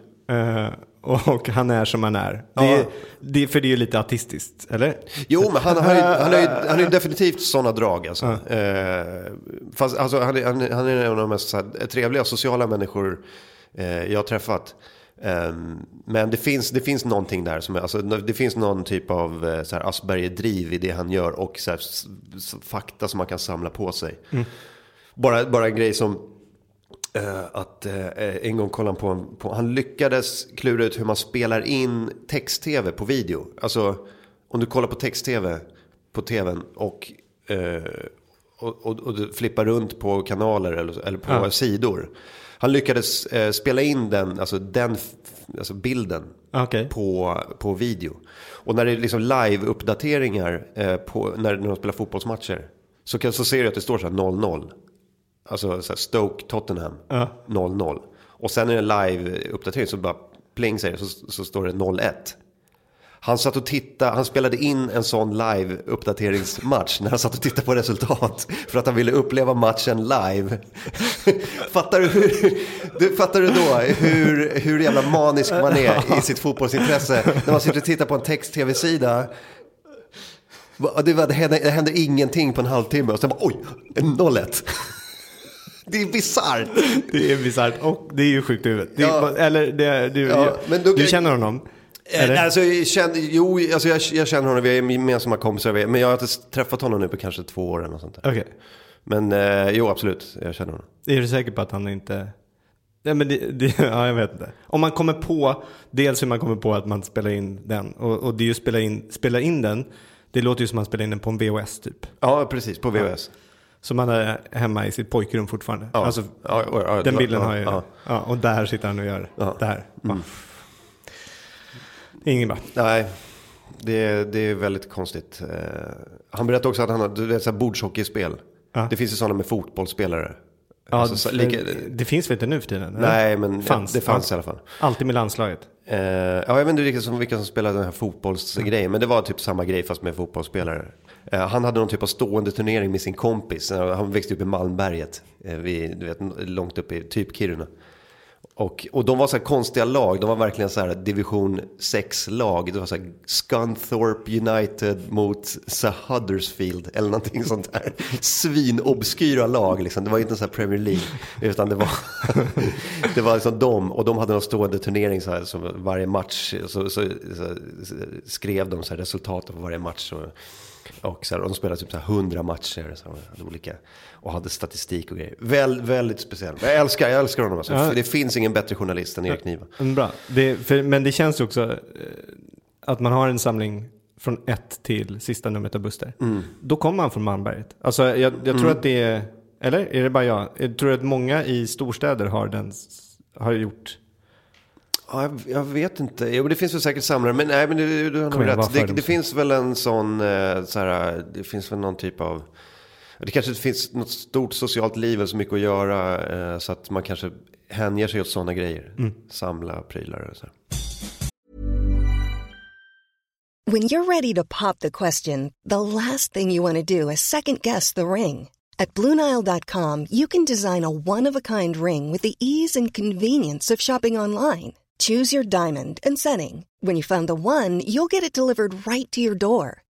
Och han är som han är. Det Ja. det, för det är ju lite autistiskt, eller? Jo, men han har ju, han har ju, han har ju *laughs* definitivt sådana drag. Alltså. Eh, fast, alltså, han, är, han, är- en av de mest här, trevliga sociala människor eh, jag har träffat. Eh, men det finns, det finns någonting där. Som alltså, det finns någon typ av eh, så här Asperger-driv i det han gör. Och så här, fakta som man kan samla på sig. Bara, bara en grej som att eh, en gång kollade han på, en, på, han lyckades klura ut hur man spelar in text-tv på video. Alltså om du kollar på text-tv på tvn och, eh, och, och, och du flippar runt på kanaler eller, eller på Ja. sidor. Han lyckades eh, spela in den, alltså den alltså bilden Okej. på, på video. Och när det är liksom live-uppdateringar eh, när, när de spelar fotbollsmatcher. Så, kan, så ser du att det står så här 0-0. Alltså så här Stoke-Tottenham Ja. 0-0. Och sen är det en live-uppdatering så bara pling säger så, så står det 0-1. Han satt och tittade, han spelade in en sån live-uppdateringsmatch när han satt och tittade på resultat. För att han ville uppleva matchen live. *laughs* fattar, du hur, du, fattar du då hur, hur jävla manisk man är i sitt fotbollsintresse? När man sitter och tittar på en text-tv-sida Det, det, hände, det hände ingenting på en halvtimme och sen bara oj, en 0-1. Det är bisarrt. Det är bisarrt och det är ju sjukt i huvudet. Ja. Eller det, du, Ja, men då- du känner honom? Eller? Eh, Alltså, jag känner, jo, alltså jag, jag känner honom, vi är gemensamma kompisar, men jag har inte träffat honom nu på kanske två år eller något sånt där. Okej. Men eh, jo, absolut, jag känner honom. Är du säker på att han inte... Nej men det, det, *laughs* ja, jag vet inte. Om man kommer på, dels hur man kommer på att man spelar in den. Och, och det är ju spela in, spela in den, det låter ju som att man spelar in den på en VHS typ. Ja, precis, på VHS. Som man är hemma i sitt pojkrum fortfarande. Ja. Alltså, Ja, ja, den bilden har jag ju. ja. Och där sitter han och gör det här. Ja. Ingen bra. Nej, det, det är väldigt konstigt. Eh, han berättade också att han har, vet, så här bordshockeyspel. Det finns ju sådana med fotbollsspelare. Ja, Alltså, så, det, lika, det finns väl inte nu för tiden? eller? nej, men Fanns. det fanns Ja. i alla fall. Alltid med landslaget. Eh, ja, jag vet inte riktigt som vilka som spelade den här fotbollsgrejen, men det var typ samma grej fast med fotbollsspelare. Eh, han hade någon typ av stående turnering med sin kompis. Eh, Han växte upp i Malmberget, eh, vid, du vet, långt upp i typ Kiruna. Och, och de var så här konstiga lag, de var verkligen så här division 6-lag. Det var så här Scunthorpe United mot så Huddersfield eller någonting sånt där. Svinobskyra lag liksom, det var inte så här Premier League. Utan det var, *laughs* det var liksom de, och de hade någon stående turnering så här, så varje match så, så, så, så skrev de så här resultaten på varje match. Och, och, så här, och de spelade typ så här 100 matcher så här, olika, och hade statistik och grejer. Väl, väldigt speciellt. Jag älskar, jag älskar honom. Alltså. Ja. För Det finns ingen bättre journalist än Erik Niva. Mm, Bra. Det, för, men det känns ju också eh, att man har en samling från ett till sista numret av Buster. Mm. Då kommer man från Malmberget. Alltså jag, jag tror att det är, eller är det bara jag? Jag tror att många i storstäder har den, har gjort, Ja, jag, jag vet inte. Jo, det finns väl säkert samlare. Men nej, men du, du har nog rätt. Det, det finns väl en sån, eh, så här, det finns väl någon typ av, det kanske inte finns något stort socialt liv eller så mycket att göra. eh, Så att man kanske hänger sig åt sådana grejer. Mm. Samla prylar och så. When you're ready to pop the question, the last thing you want to do is second guess the ring. At Bluenile.com, you can design a one of a kind ring with the ease and convenience of shopping online. Choose your diamond and setting. When you find the one, you'll get it delivered right to your door.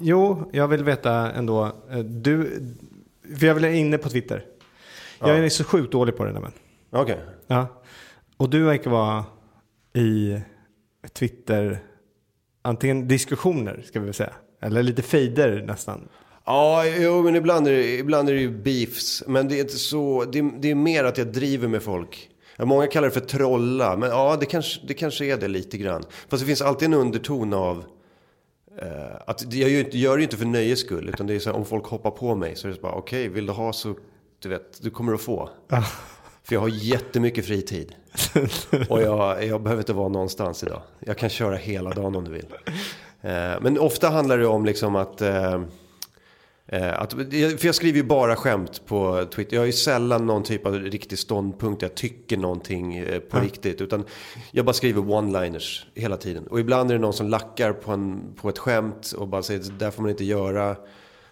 jo, jag vill veta ändå. eh, Du, för jag vill inne på Twitter. Jag är så sjukt dålig på det nämligen. Okej. Ja. Och du verkar vara i Twitter, antingen diskussioner ska vi väl säga. Eller lite fejder nästan. Ja, jo, men ibland är, det, ibland är det ju beefs. Men det är inte så, det, det är mer att jag driver med folk. Ja, Många kallar det för trolla, men ja, det kanske, det kanske är det lite grann. Fast det finns alltid en underton av att jag gör, inte- gör det ju inte för nöjes skull. Utan det är så här, om folk hoppar på mig så är det bara, okej, vill du ha så, du vet, du kommer att få. För jag har jättemycket fritid. *laughs* Och jag, jag behöver inte vara någonstans idag. Jag kan köra hela dagen om du vill. Eh, men ofta handlar det om liksom att... Eh, att för jag skriver ju bara skämt på Twitter. Jag har ju sällan någon typ av riktig ståndpunkt. Jag tycker någonting eh, på riktigt. Utan jag bara skriver one-liners hela tiden. Och ibland är det någon som lackar på, en, på ett skämt och bara säger det där får man inte göra.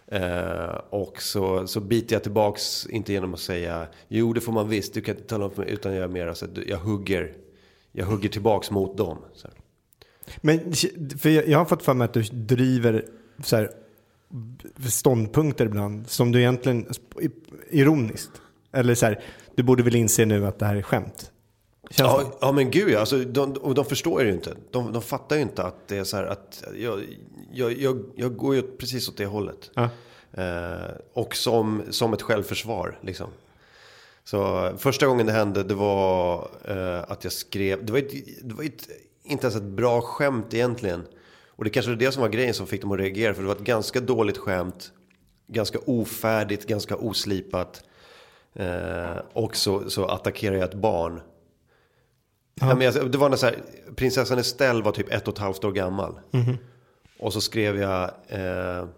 Eh, och så, så biter jag tillbaks, inte genom att säga jo det får man visst, du kan inte tala om för mig, utan jag är mer alltså, jag hugger, jag hugger tillbaks mot dem. Men för jag, jag har fått för mig att du driver så här, ståndpunkter ibland som du egentligen ironiskt. Eller så här, du borde väl inse nu att det här är skämt. Känns det? Ja, ja men gud ja, alltså, de, och de förstår ju inte. De, de fattar ju inte att det är så här att jag, jag, jag, jag går ju precis åt det hållet. Ja. Eh, och som, som ett självförsvar liksom. Så första gången det hände det var eh, att jag skrev, det var, ett, det var ett, inte ens ett bra skämt egentligen. Och det kanske var det som var grejen som fick dem att reagera. För det var ett ganska dåligt skämt. Ganska ofärdigt, ganska oslipat. Eh, och så, så attackerar jag ett barn. Ja. men jag, det var när så här, prinsessan Estelle var typ ett och ett halvt år gammal. Och så skrev jag eh,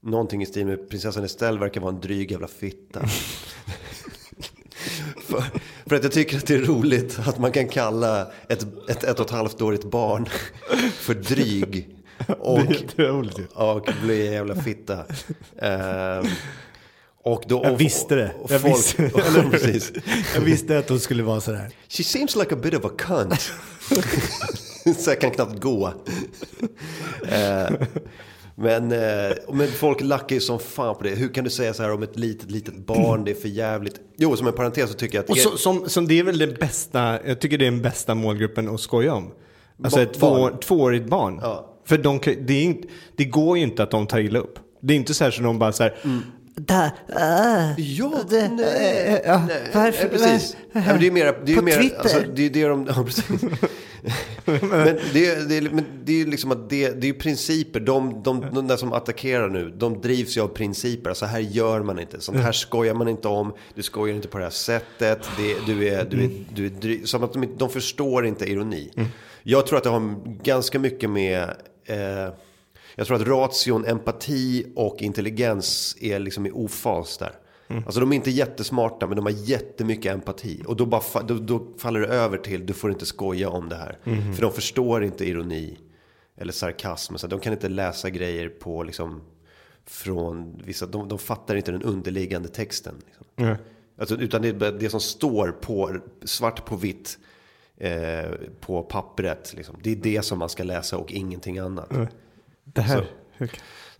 någonting i stil med prinsessan Estelle verkar vara en dryg jävla fitta. *laughs* för, för att jag tycker att det är roligt att man kan kalla ett ett, ett och ett halvt årigt barn *laughs* för dryg. Och, och bli en jävla fitta. Ehm, och då, Jag och- visste det. och Jag folk, visste- *laughs* ja, precis. *laughs* Jag visste att hon skulle vara sådär. She seems like a bit of a cunt. så jag kan knappt gå. Eh, men, eh, men folk lackar ju som fan på det. Hur kan du säga så här om ett litet, litet barn? Det är för jävligt. Jo, som en parentes så tycker jag att... Och så, som, som det är väl den bästa, jag tycker det är den bästa målgruppen att skoja om. Alltså ett två, barn. tvåårigt barn. Ja. För de, det, är inte, det går ju inte att de tar illa upp. Det är inte så här som de bara så här. Där, äh, Ja, det- nej, äh, ja, nej, varför- nej, precis. var- Nej, men det är mer, det är På Twitter. Alltså, det är det de, ja, precis. *laughs* men det, är- det, men det är ju liksom att det, det är principer. De, de, de där som attackerar nu, de drivs ju av principer. Så här gör man inte. Sånt här skojar man inte om. Du skojar inte på det här sättet. Det, du är, du är, du är dry, som att de, de förstår inte ironi. Jag tror att det har ganska mycket med... Eh, jag tror att ration, empati och intelligens är liksom i ofas där. Alltså de är inte jättesmarta men de har jättemycket empati. Och då, bara då, då faller det över till du får inte skoja om det här. För de förstår inte ironi eller sarkasm. Så de kan inte läsa grejer på liksom från vissa, de, de fattar inte den underliggande texten. Liksom. Nej. Alltså, utan det är det som står på, svart på vitt eh, på pappret. Liksom. Det är det som man ska läsa och ingenting annat. det här. Så-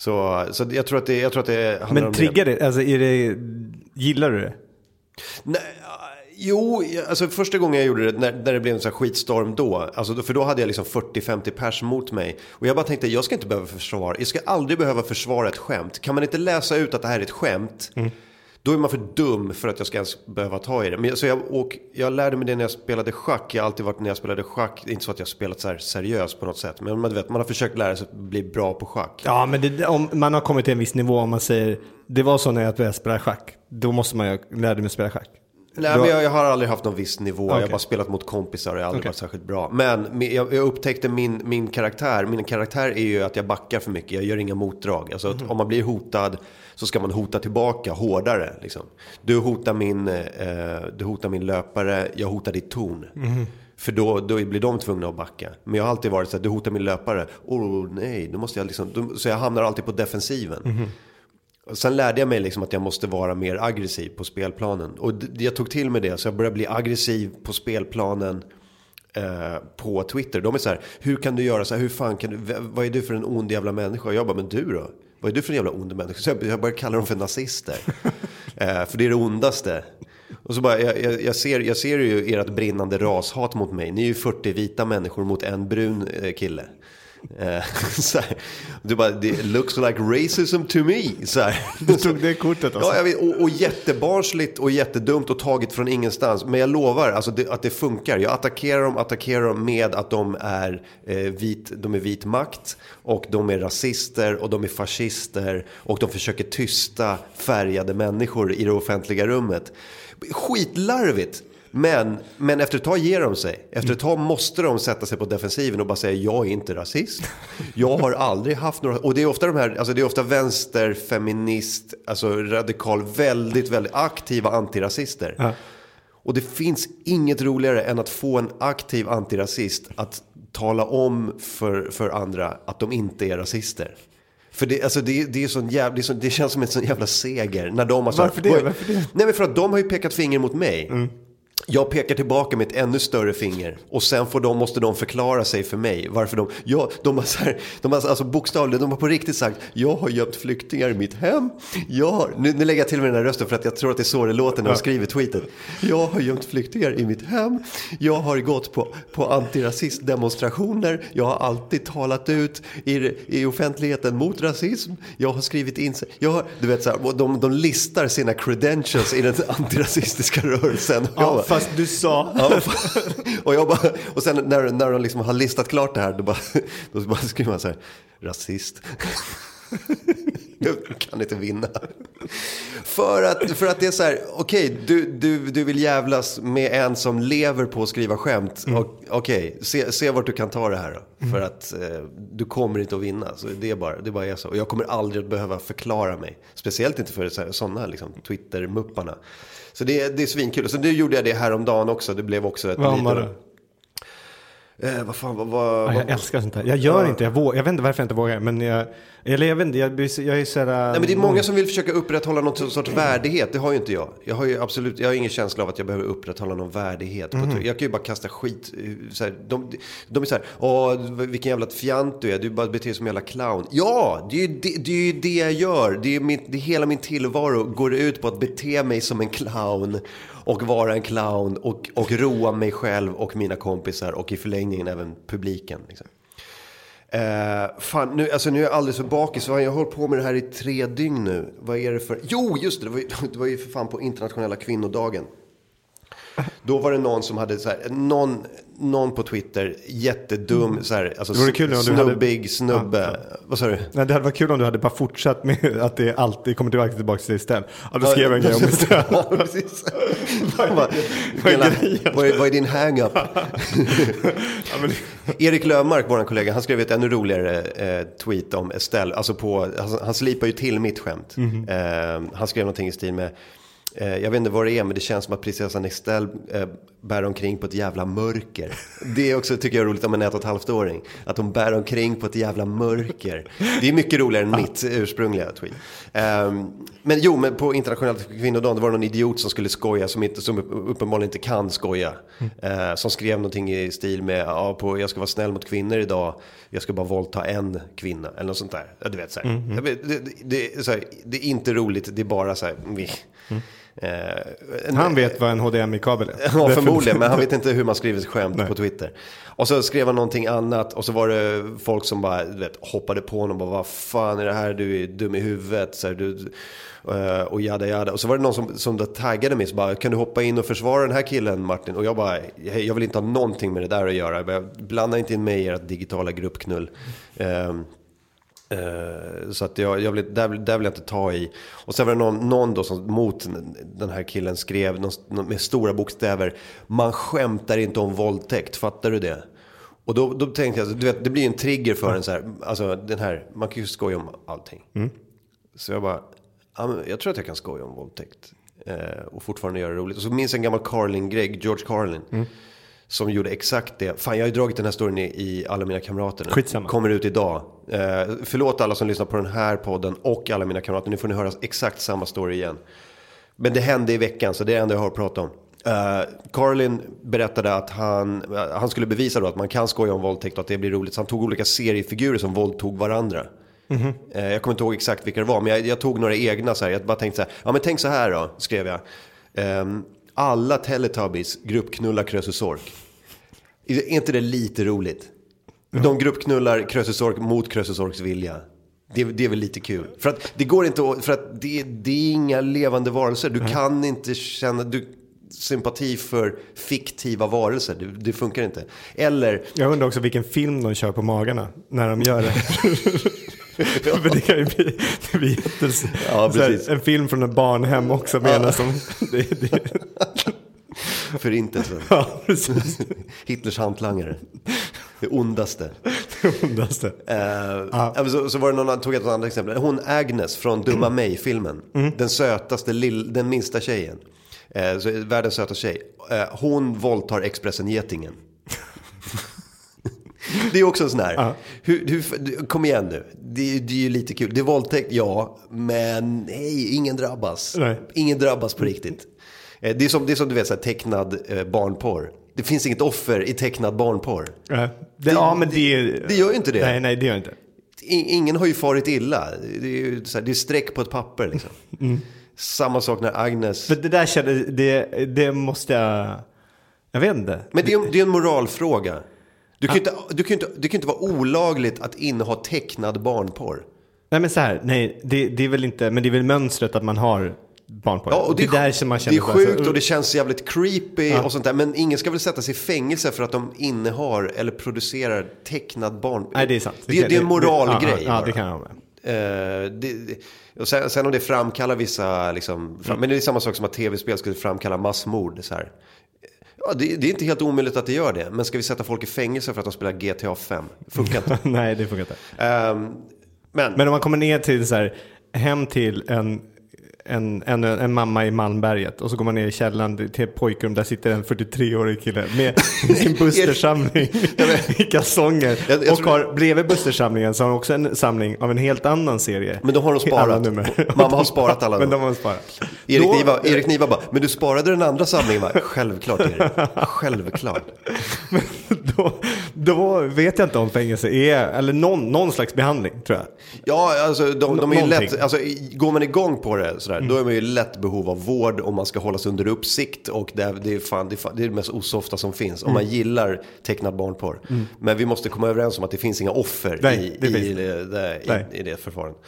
Så, så jag tror att det, jag tror att det handlar Men triggar det? Alltså är det, gillar du det? Nej, jo, alltså första gången jag gjorde det, när, när det blev en sån skitstorm då, alltså för då hade jag liksom 40-50 pers mot mig. Och jag bara tänkte, jag ska inte behöva försvara, jag ska aldrig behöva försvara ett skämt. Kan man inte läsa ut att det här är ett skämt, då är man för dum för att jag ska ens behöva ta i det. Men, jag- så jag, och jag lärde mig det när jag spelade schack, jag har alltid varit när jag spelade schack, inte så att jag har spelat så här seriöst på något sätt, men man, vet, man har försökt lära sig att bli bra på schack. Ja, men det, om man har kommit till en viss nivå om man säger det var så när jag började spela schack. Då måste man ju lära mig spela schack. Nej, men jag, jag har aldrig haft någon viss nivå. Jag Okej. har bara spelat mot kompisar och jag har aldrig Okej. varit särskilt bra. Men jag, jag upptäckte min, min karaktär. Min karaktär är ju att jag backar för mycket. Jag gör inga motdrag. Alltså att om man blir hotad så ska man hota tillbaka hårdare. Liksom. Du, hotar min, eh, du hotar min löpare, jag hotar ditt torn. Mhm. För då, då blir de tvungna att backa. Men jag har alltid varit så här, du hotar min löpare. Oh nej, då måste jag liksom, då, så jag hamnar alltid på defensiven. Mhm. Och sen lärde jag mig liksom att jag måste vara mer aggressiv på spelplanen. Och jag tog till mig det, så jag började bli aggressiv på spelplanen eh, på Twitter. De är så här, hur kan du göra så här, hur fan kan du, vad är du för en ond jävla människa? Och jag bara, men du då? Vad är du för en jävla ond människa? Så jag, började kalla dem för nazister. *laughs* eh, för det är det ondaste. Och så bara, jag, jag, jag, ser, jag ser ju ert brinnande rashat mot mig. Ni är ju 40 vita människor mot en brun eh, kille. Eh, *laughs* så här, du bara, det looks like racism to me. Så här. *laughs* Du tog det kortet alltså? Ja, jag vet, och, och jättebarnsligt och jättedumt och taget från ingenstans. Men jag lovar alltså, det, att det funkar. Jag attackerar dem, attackerar dem med att de är, eh, vit, de är vit makt. Och de är rasister och de är fascister. Och de försöker tysta färgade människor i det offentliga rummet. Skitlarvigt. Men, men efter ett tag ger de sig. Efter ett tag måste de sätta sig på defensiven och bara säga jag är inte rasist. Jag har aldrig haft några... Och det är ofta de här, alltså det är ofta vänster, feminist, alltså radikal, väldigt, väldigt aktiva antirasister. Ja. Och det finns inget roligare än att få en aktiv antirasist att tala om för, för andra att de inte är rasister. För det, alltså det, det, är sån jävla, det, är sån, det känns som en sån jävla seger. När de har här- Varför det? Varför det? Nej men för att de har ju pekat finger mot mig. Jag pekar tillbaka med ett ännu större finger och sen får de, måste de förklara sig för mig. Varför de, ja, de har, så här, de har alltså bokstavligen, de har på riktigt sagt, jag har gömt flyktingar i mitt hem. Jag har, nu, nu lägger jag till med den här rösten för att jag tror att det är så det låter när de skriver tweetet. Jag har gömt flyktingar i mitt hem. Jag har gått på, på antirasistdemonstrationer. Jag har alltid talat ut i, i offentligheten mot rasism. Jag har skrivit in sig. Jag har, du vet så här, de, de listar sina credentials i den antirasistiska rörelsen. Ja, fast du sa. Ja, *laughs* och, jag bara, och sen när, när de liksom har listat klart det här, då, bara, då bara skriver man så här, rasist. Jag *laughs* kan inte vinna. För att, för att det är så här, okej, du, du, du vill jävlas med en som lever på att skriva skämt. Och, Okej, se, se vart du kan ta det här då. För att eh, du kommer inte att vinna. Så det är bara, det bara är så. Och jag kommer aldrig att behöva förklara mig. Speciellt inte för sådana liksom, Twitter-mupparna. Så det, det är svinkul. Så nu gjorde jag det häromdagen också. Det blev också ett Vad lite- var det? Eh, vad fan, vad, vad, Ja, jag vad- älskar sånt här. Jag gör inte, jag, vågar, jag vet inte varför jag inte vågar. Men jag, eller jag vet inte, jag, jag är så här, Nej, men det är många som vill försöka upprätthålla någon sorts värdighet. Det har ju inte jag. Jag har ju absolut, jag har ingen känsla av att jag behöver upprätthålla någon värdighet. Twitter. Jag kan ju bara kasta skit. eh, Så här, de, de är så här, åh vilken jävla fjant du är. Du bara beter dig som en jävla clown. Ja, det är ju det, det, är det jag gör. Det är, mitt, det är hela min tillvaro går ut på att bete mig som en clown. Och vara en clown och, och roa mig själv och mina kompisar och i förlängningen även publiken. Liksom. Eh, fan, nu, alltså, nu är jag alldeles för bakis. Jag har hållit på med det här i tre dygn nu. Vad är det för... Jo, just det. Det var, ju, *laughs* det var ju för fan på internationella kvinnodagen. Då var det någon som hade så här, någon, någon på Twitter, jättedum, så här, alltså Vore kul du hade- snubbig snubbe. Vad sa du? Nej, det hade varit kul om du hade bara fortsatt med att det alltid kommer tillbaka tillbaka till Estelle. Ja, då skrev jag en grej om Estelle. *laughs* Ja, precis. Vad är "Jävla- grejen?" *laughs* vad, är, vad är din hang-up? Ja, *laughs* Erik Löfmark, vår kollega, han skrev ett ännu roligare eh, tweet om Estelle. Alltså på, han, han slipar ju till mitt skämt. Mhm. Eh, han skrev någonting i stil med, jag vet inte vad det är, men det känns som att prinsessan Estelle eh, bär omkring på ett jävla mörker. Det är också, tycker jag, roligt om en ett och ett halvt åring. Att hon bär omkring på ett jävla mörker. Det är mycket roligare än mitt ursprungliga tweet. Eh, men jo, men på internationella kvinnodagen, det var någon idiot som skulle skoja, som, inte, som uppenbarligen inte kan skoja. Eh, som skrev någonting i stil med, ja, på, jag ska vara snäll mot kvinnor idag, jag ska bara våldta en kvinna, eller något sånt där. Du vet, så här. Jag vet, det, det, det, är så här, det är inte roligt, det är bara så här, vi. Eh, han vet vad en HDMI-kabel är. *laughs* Ja, förmodligen, men han vet inte hur man skriver skämt Nej. på Twitter. Och så skrev han någonting annat och så var det folk som bara vet, hoppade på honom och bara vad fan är det här, du är dum i huvudet. Så här, du, eh, och jada jada. Och så var det någon som, som taggade mig så bara, kan du hoppa in och försvara den här killen Martin? Och jag bara, "Hej, jag vill inte ha någonting med det där att göra. Jag Blanda inte in mig i ert digitala gruppknull. Eh, så att jag, jag vill, där, där vill jag inte ta i. Och sen var det någon, någon då som mot den här killen skrev någon, med stora bokstäver. Man skämtar inte om våldtäkt, fattar du det? Och då, då tänkte jag, du vet, det blir en trigger för en så här, alltså den här, man kan ju skoja om allting. Så jag bara, jag tror att jag kan skoja om våldtäkt. Eh, och fortfarande göra det roligt. Och så minns jag en gammal Carlin-Greg, George Carlin. Som gjorde exakt det. Fan, jag har ju dragit den här storyn i, i alla mina kamrater. nu. Skitsamma. Kommer ut idag. Eh, förlåt alla som lyssnar på den här podden och alla mina kamrater. Nu får ni höra exakt samma story igen. Men det hände i veckan, så det är det enda jag har att prata om. Uh, Carlin berättade att han, eh, han skulle bevisa då att man kan skoja om våldtäkt och att det blir roligt. Så han tog olika seriefigurer som våldtog varandra. Eh, jag kommer inte ihåg exakt vilka det var, men jag, jag tog några egna så här. Jag bara tänkte så här, ja men tänk så här då, skrev jag. Ehm, alla Teletubbies gruppknullar Krösus Sork. Är inte det lite roligt? De gruppknullar Krösus Sork mot Krösus Sorks vilja. Det, det är väl lite kul. För att det går inte för att det, det är inga levande varelser. Du kan inte känna du, sympati för fiktiva varelser. Det, det funkar inte. Eller, Jag undrar också vilken film de kör på magarna när de gör det. *laughs* *laughs* För det kan ju bli, det blir jättes, Ja, precis. en film från ett barnhem också menar som... *laughs* Det, det, förintelsen. *laughs* ja, precis. Hitlers hantlangare. Det ondaste. Det ondaste. Eh, men så, så var det någon, tog ett annat exempel. Hon Agnes från Dumma mig-filmen. Den sötaste, lill, den minsta tjejen. Eh, så, världens sötaste tjej. Eh, hon våldtar Expressen Getingen. Det är också en sån här. Hur, hur, kom igen nu. Det, det är ju lite kul. Det är våldtäkt, ja. Men nej, ingen drabbas. Nej. Ingen drabbas på riktigt. Eh, Det är som, det är som du vet, så här, tecknad eh, barnporr. Det finns inget offer i tecknad barnporr. Ja, det, ja men det, det gör ju inte det. Nej, nej, det gör inte. Ingen har ju farit illa. Det är ju så här, det är streck på ett papper liksom. *laughs* Samma sak när Agnes... För det där kände, det, det måste jag, jag vet inte. Men det är, det är en moralfråga. Du kan ju inte, du kan inte, det kan ju inte vara olagligt att inneha tecknad barnporr. Nej men så här, nej, det, det är väl inte, men det är väl mönstret att man har barnporr. Ja, och det, det är där som man det känner är bara så- uh. sjukt och det känns jävligt creepy och sånt där. Men ingen ska väl sätta sig i fängelse för att de innehar eller producerar tecknad barn. Nej det är sant. Det, det är en moralgrej Ja, ja, det kan jag med. Eh, det, det, och sen, sen om det framkallar vissa, liksom, fram, men det är samma sak som att tv-spel skulle framkalla massmord. Så här. Ja, det, det är inte helt omöjligt att det gör det. Men ska vi sätta folk i fängelse för att de spelar GTA 5? Funkar inte. *laughs* nej det funkar inte. Ehm, men, Men om man kommer ner till så här, hem till en, en, en, en mamma i Malmberget och så går man ner i källaren till ett pojkrum, där sitter en 43-årig kille med *laughs* sin Buster-samling i kalsonger. Jag- jag och har, bredvid Buster-samlingen så har de också en samling av en helt annan serie. Men de har de sparat. nummer. Mamma har *laughs* sparat alla Men dem. de har sparat. Erik, Då- Niva, Erik Niva bara, men du sparade den andra samlingen va? Självklart Erik. Självklart. *laughs* då, då vet jag inte om fängelse är, eller någon, någon slags behandling tror jag. Ja, alltså de, de är ju lätt, alltså, går man igång på det sådär, då är man ju lätt behov av vård och man ska hållas under uppsikt och det, är- det, är, fan, det, är, fan, det är det mest osofta som finns. Om man gillar tecknad barnporr. Men vi måste komma överens om att det finns inga offer Nej, i, det i, det, i, i det förfarandet.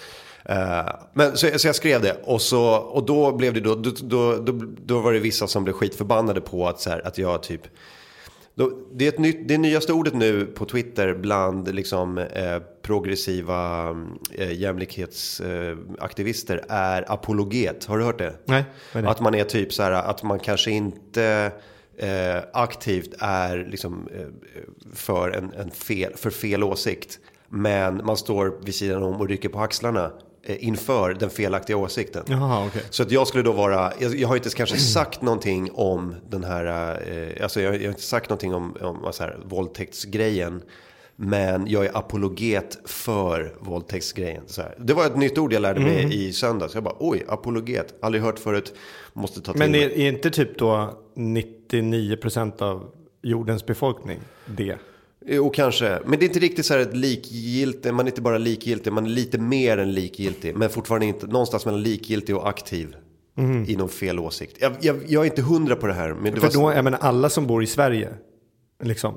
Eh, men så, så jag skrev det och, så, och då blev det då, då, då, då, då var det vissa som blev skitförbannade på att, så här, att jag typ det, är ett nytt, det nyaste ordet nu på Twitter bland liksom, eh, progressiva eh, jämlikhetsaktivister är apologet. Har du hört det? Nej, det? Att man är typ så här att man kanske inte eh, aktivt är liksom, eh, för, en, en fel, för fel åsikt. Men man står vid sidan om och rycker på axlarna eh, inför den felaktiga åsikten. Jaha, okej. Så att jag skulle då vara, jag, jag har inte kanske sagt någonting om den här, eh, alltså jag, jag har inte sagt någonting om, om så här, våldtäktsgrejen. Men jag är apologet för våldtäktsgrejen. Så här. Det var ett nytt ord jag lärde mig Mm. i söndags. Jag bara, oj, apologet. Aldrig hört förut. Måste ta till Men är, är inte typ då 99% av jordens befolkning det? Jo, kanske. Men det är inte riktigt så här ett likgiltig. Man är inte bara likgiltig, man är lite mer än likgiltig. Men fortfarande inte någonstans mellan likgiltig och aktiv. I någon fel åsikt. Jag, jag, jag är inte hundra på det här. Men det För var, då, jag menar alla som bor i Sverige, liksom,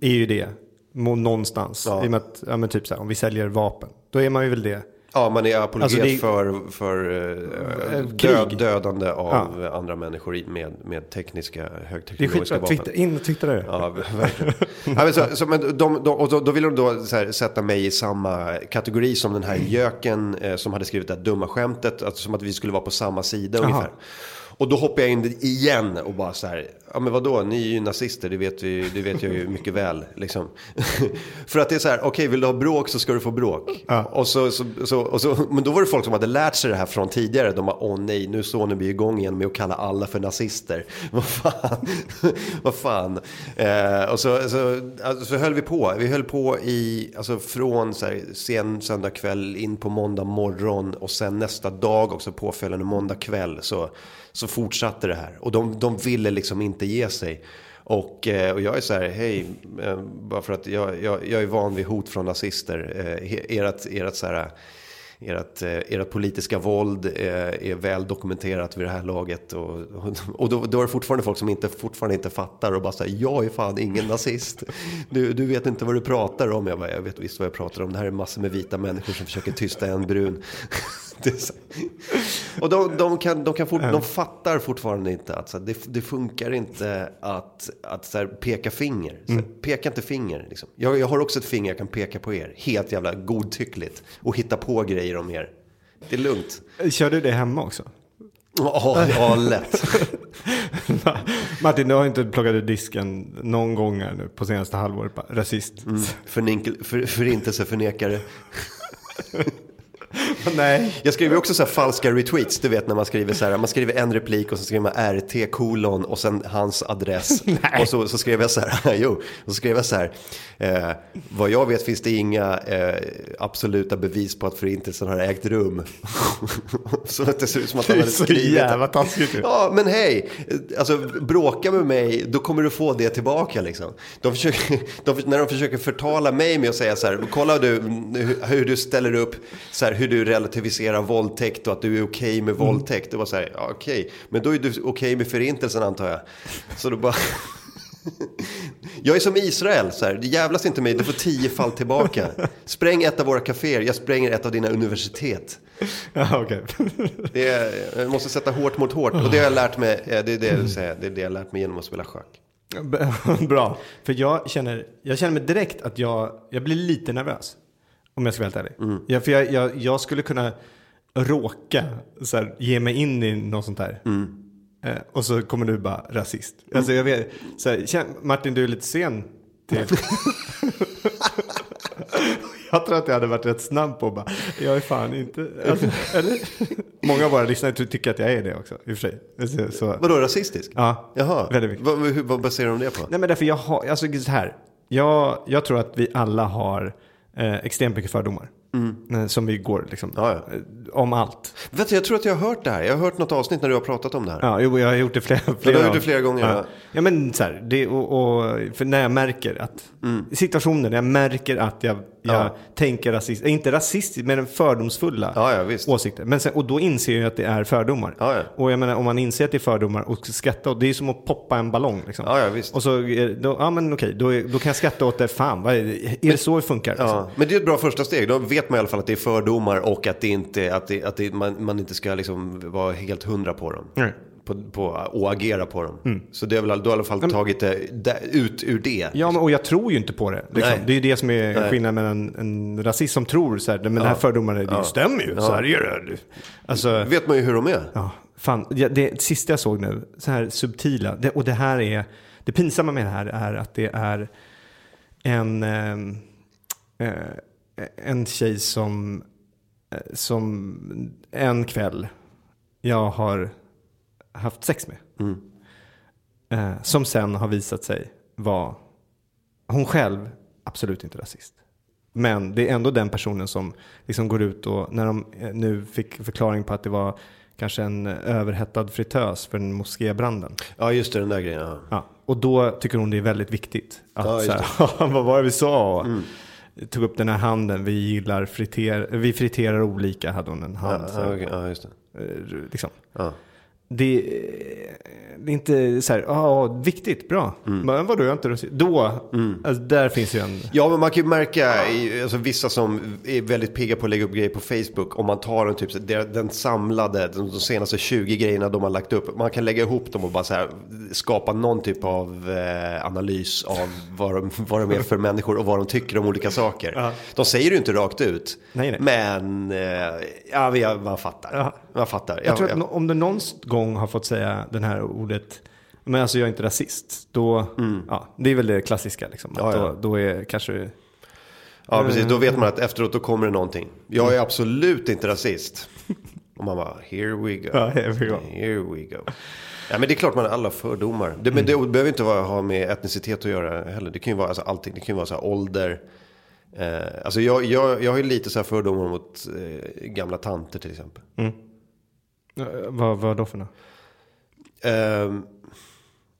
är ju det. Någonstans. Ja. I och med att, ja men typ så här, om vi säljer vapen, då är man ju väl det. Ja, man är apologet Alltså, det för, för eh, Eh, död, dödande av andra människor med, med tekniska, högteknologiska vapen. Twitter, in och twittra. Ja, verkligen. ja, men så, så, men de, de, och då, då vill de då här, sätta mig i samma kategori som den här göken eh, som hade skrivit det här dumma skämtet. Alltså, som att vi skulle vara på samma sida Jaha. ungefär. Och då hoppar jag in igen och bara så här, ja men vadå, ni är ju nazister, det vet, vi, det vet jag ju mycket väl. Liksom. *laughs* För att det är så här, okej vill du ha bråk så ska du få bråk. Och så, så, så, och så, men då var det folk som hade lärt sig det här från tidigare. De bara, åh nej, nu står ni igång igen med att kalla alla för nazister. *laughs* Vad fan, *laughs* vad fan. Eh, och så, så, alltså, så höll vi på, vi höll på i, alltså från så här, sen söndag kväll in på måndag morgon och sen nästa dag också påföljande måndag kväll så, så fortsatte det här. Och de, de ville liksom inte ge sig. Och, eh, och jag är så här, hej, eh, bara för att jag, jag, jag är van vid hot från nazister. Eh, erat, erat så här, ert, ert politiska våld är, är väl dokumenterat vid det här laget. Och, och, och då, då är det fortfarande folk som inte, fortfarande inte fattar och bara säger jag är fan ingen nazist. Du, du vet inte vad du pratar om. Jag bara, jag vet visst vad jag pratar om. Det här är massor med vita människor som försöker tysta en brun. *laughs* Och de, de, kan, de, kan fort, de fattar fortfarande inte att så här, det, det funkar inte att, att så här, peka finger. Så här, Peka inte finger. Liksom. Jag, jag har också ett finger jag kan peka på er. Helt jävla godtyckligt. Och hitta på grejer om er. Det är lugnt. Kör du det hemma också? Ja, ja lätt. *laughs* Martin, du har inte plockat ut disken någon gång nu på senaste halvåret. Rasist. Förninkel, för, förintelseförnekare. *laughs* *laughs* Nej. Jag skriver också så här falska retweets, du vet när man skriver så här, man skriver en replik och så skriver man RT kolon och sen hans adress. *laughs* och så, så skrev jag så här, *laughs* jo, och så skrev jag så här, eh, vad jag vet finns det inga eh, absoluta bevis på att förintelsen har ägt rum. så att det ser ut som att han Det är hade så skrivit jävla taskigt ju. Ja, men hej, alltså bråka med mig, då kommer du få det tillbaka liksom. De försöker, de, när de försöker förtala mig med att säga så här, kolla du, hur, hur du ställer upp, så här, hur du relativiserar våldtäkt och att du är okej med våldtäkt. Det var så här, ja, okej, men då är du okej med förintelsen antar jag. Så då bara... *laughs* Jag är som Israel, så här, det jävlas inte mig, du får tio fall tillbaka. Spräng ett av våra kaféer, jag spränger ett av dina universitet. Ja, okej. *laughs* Det är, jag måste sätta hårt mot hårt och det har jag lärt mig, eh, det är det jag vill säga, det är det jag lärt mig genom att spela schack. Bra. För jag känner, jag känner mig direkt att jag, jag blir lite nervös. Om jag ska vara helt ärlig. Ja, för jag, jag, jag skulle kunna råka så här, ge mig in i något sånt här. Eh, och så kommer du bara rasist. Alltså jag vet, så här, Martin du är lite sen till... *laughs* jag tror att jag hade varit rätt snabb på att bara, jag är fan inte... Alltså? Många av våra lyssnare tycker att jag är det också, i och för sig. Så, så, Vadå rasistisk? ja, Jaha, väldigt mycket. vad, vad baserar de det på? Nej men därför jag har, alltså så här. Jag, jag tror att vi alla har eh, extremt mycket fördomar. Eh, som vi går liksom, Mm. Ja, ja. eh, om allt. Vet du, jag tror att jag har hört det här. Jag har hört något avsnitt när du har pratat om det här. Ja, jo, jag har gjort det flera, flera har gjort det flera gånger, Ja, ja. men så här, det, och, och, för när jag märker att, situationen, jag märker att jag, jag Mm. Ja. tänker rasistiskt, inte rasistiskt, men fördomsfulla åsikter. Men sen, och då inser jag att det är fördomar. Och jag menar, om man inser att det är fördomar och skrattar, det är som att poppa en ballong. Liksom. Ja, visst. Och så, då, ja men okej, då, då kan jag skratta åt det, fan, vad är, det, är det så det funkar? Liksom? Ja, men det är ett bra första steg. Då vet man i alla fall att det är fördomar och att, det inte, att, det, att det, man, man inte ska liksom vara helt hundra på dem. Nej. På, på, och agera på dem. Så det är väl, du har i alla fall tagit det där, ut ur det. Ja, men, och jag tror ju inte på det. Liksom. Det är ju det som är Nej. skillnaden mellan en, en rasist som tror så här, men den här fördomen, det stämmer ju, så här är det. Alltså, vet man ju hur de är. ja, fan, ja, det sista jag såg nu, så här subtila, det, och det här är, det pinsamma med det här är att det är en, ehm, eh, en tjej som, eh, som en kväll jag har haft sex med. Eh, som sen har visat sig vara, hon själv, absolut inte rasist. Men det är ändå den personen som liksom går ut och, när de eh, nu fick förklaring på att det var kanske en överhettad fritös för den moskébranden. Ja, just det, den där grejen. Ja. Ja, och då tycker hon det är väldigt viktigt. Att, Ja, så här, *laughs* vad var det vi sa? Tog upp den här handen, vi gillar friter, vi friterar olika, hade hon en hand. Ja, okej, ja, just det. eh, liksom. Ja. Det, det är inte så här, ja, viktigt, bra. Men vadå, jag inte. Då, alltså, där finns ju en... Ja, men man kan ju märka alltså, vissa som är väldigt pigga på att lägga upp grejer på Facebook. Om man tar en typ, det- den samlade, de, senaste 20 grejerna de har lagt upp. Man kan lägga ihop dem och bara så här, skapa någon typ av eh, analys av vad de, *laughs* vad de är för människor och vad de tycker om olika saker. De säger det ju inte rakt ut. Nej, nej. Men, eh, ja, jag- man fattar. Ja. Man fattar. Jag tror Ja, att om du någon gång har fått säga det här ordet, men alltså jag är inte rasist, då, ja, det är väl det klassiska liksom. Ja, ja. Då, då är kanske, Ja, precis. Då vet man att efteråt då kommer det någonting. Jag är absolut inte rasist. Och man bara, here we go. Ja, here we go. Here we go. Ja, men det är klart man har alla fördomar. Det, men det behöver inte vara, ha med etnicitet att göra heller. Det kan ju vara alltså, allting. Det kan ju vara så här, ålder. Eh, alltså jag, jag, jag har ju lite så här fördomar mot eh, gamla tanter till exempel. eh, vad, vad då för något? Ehm,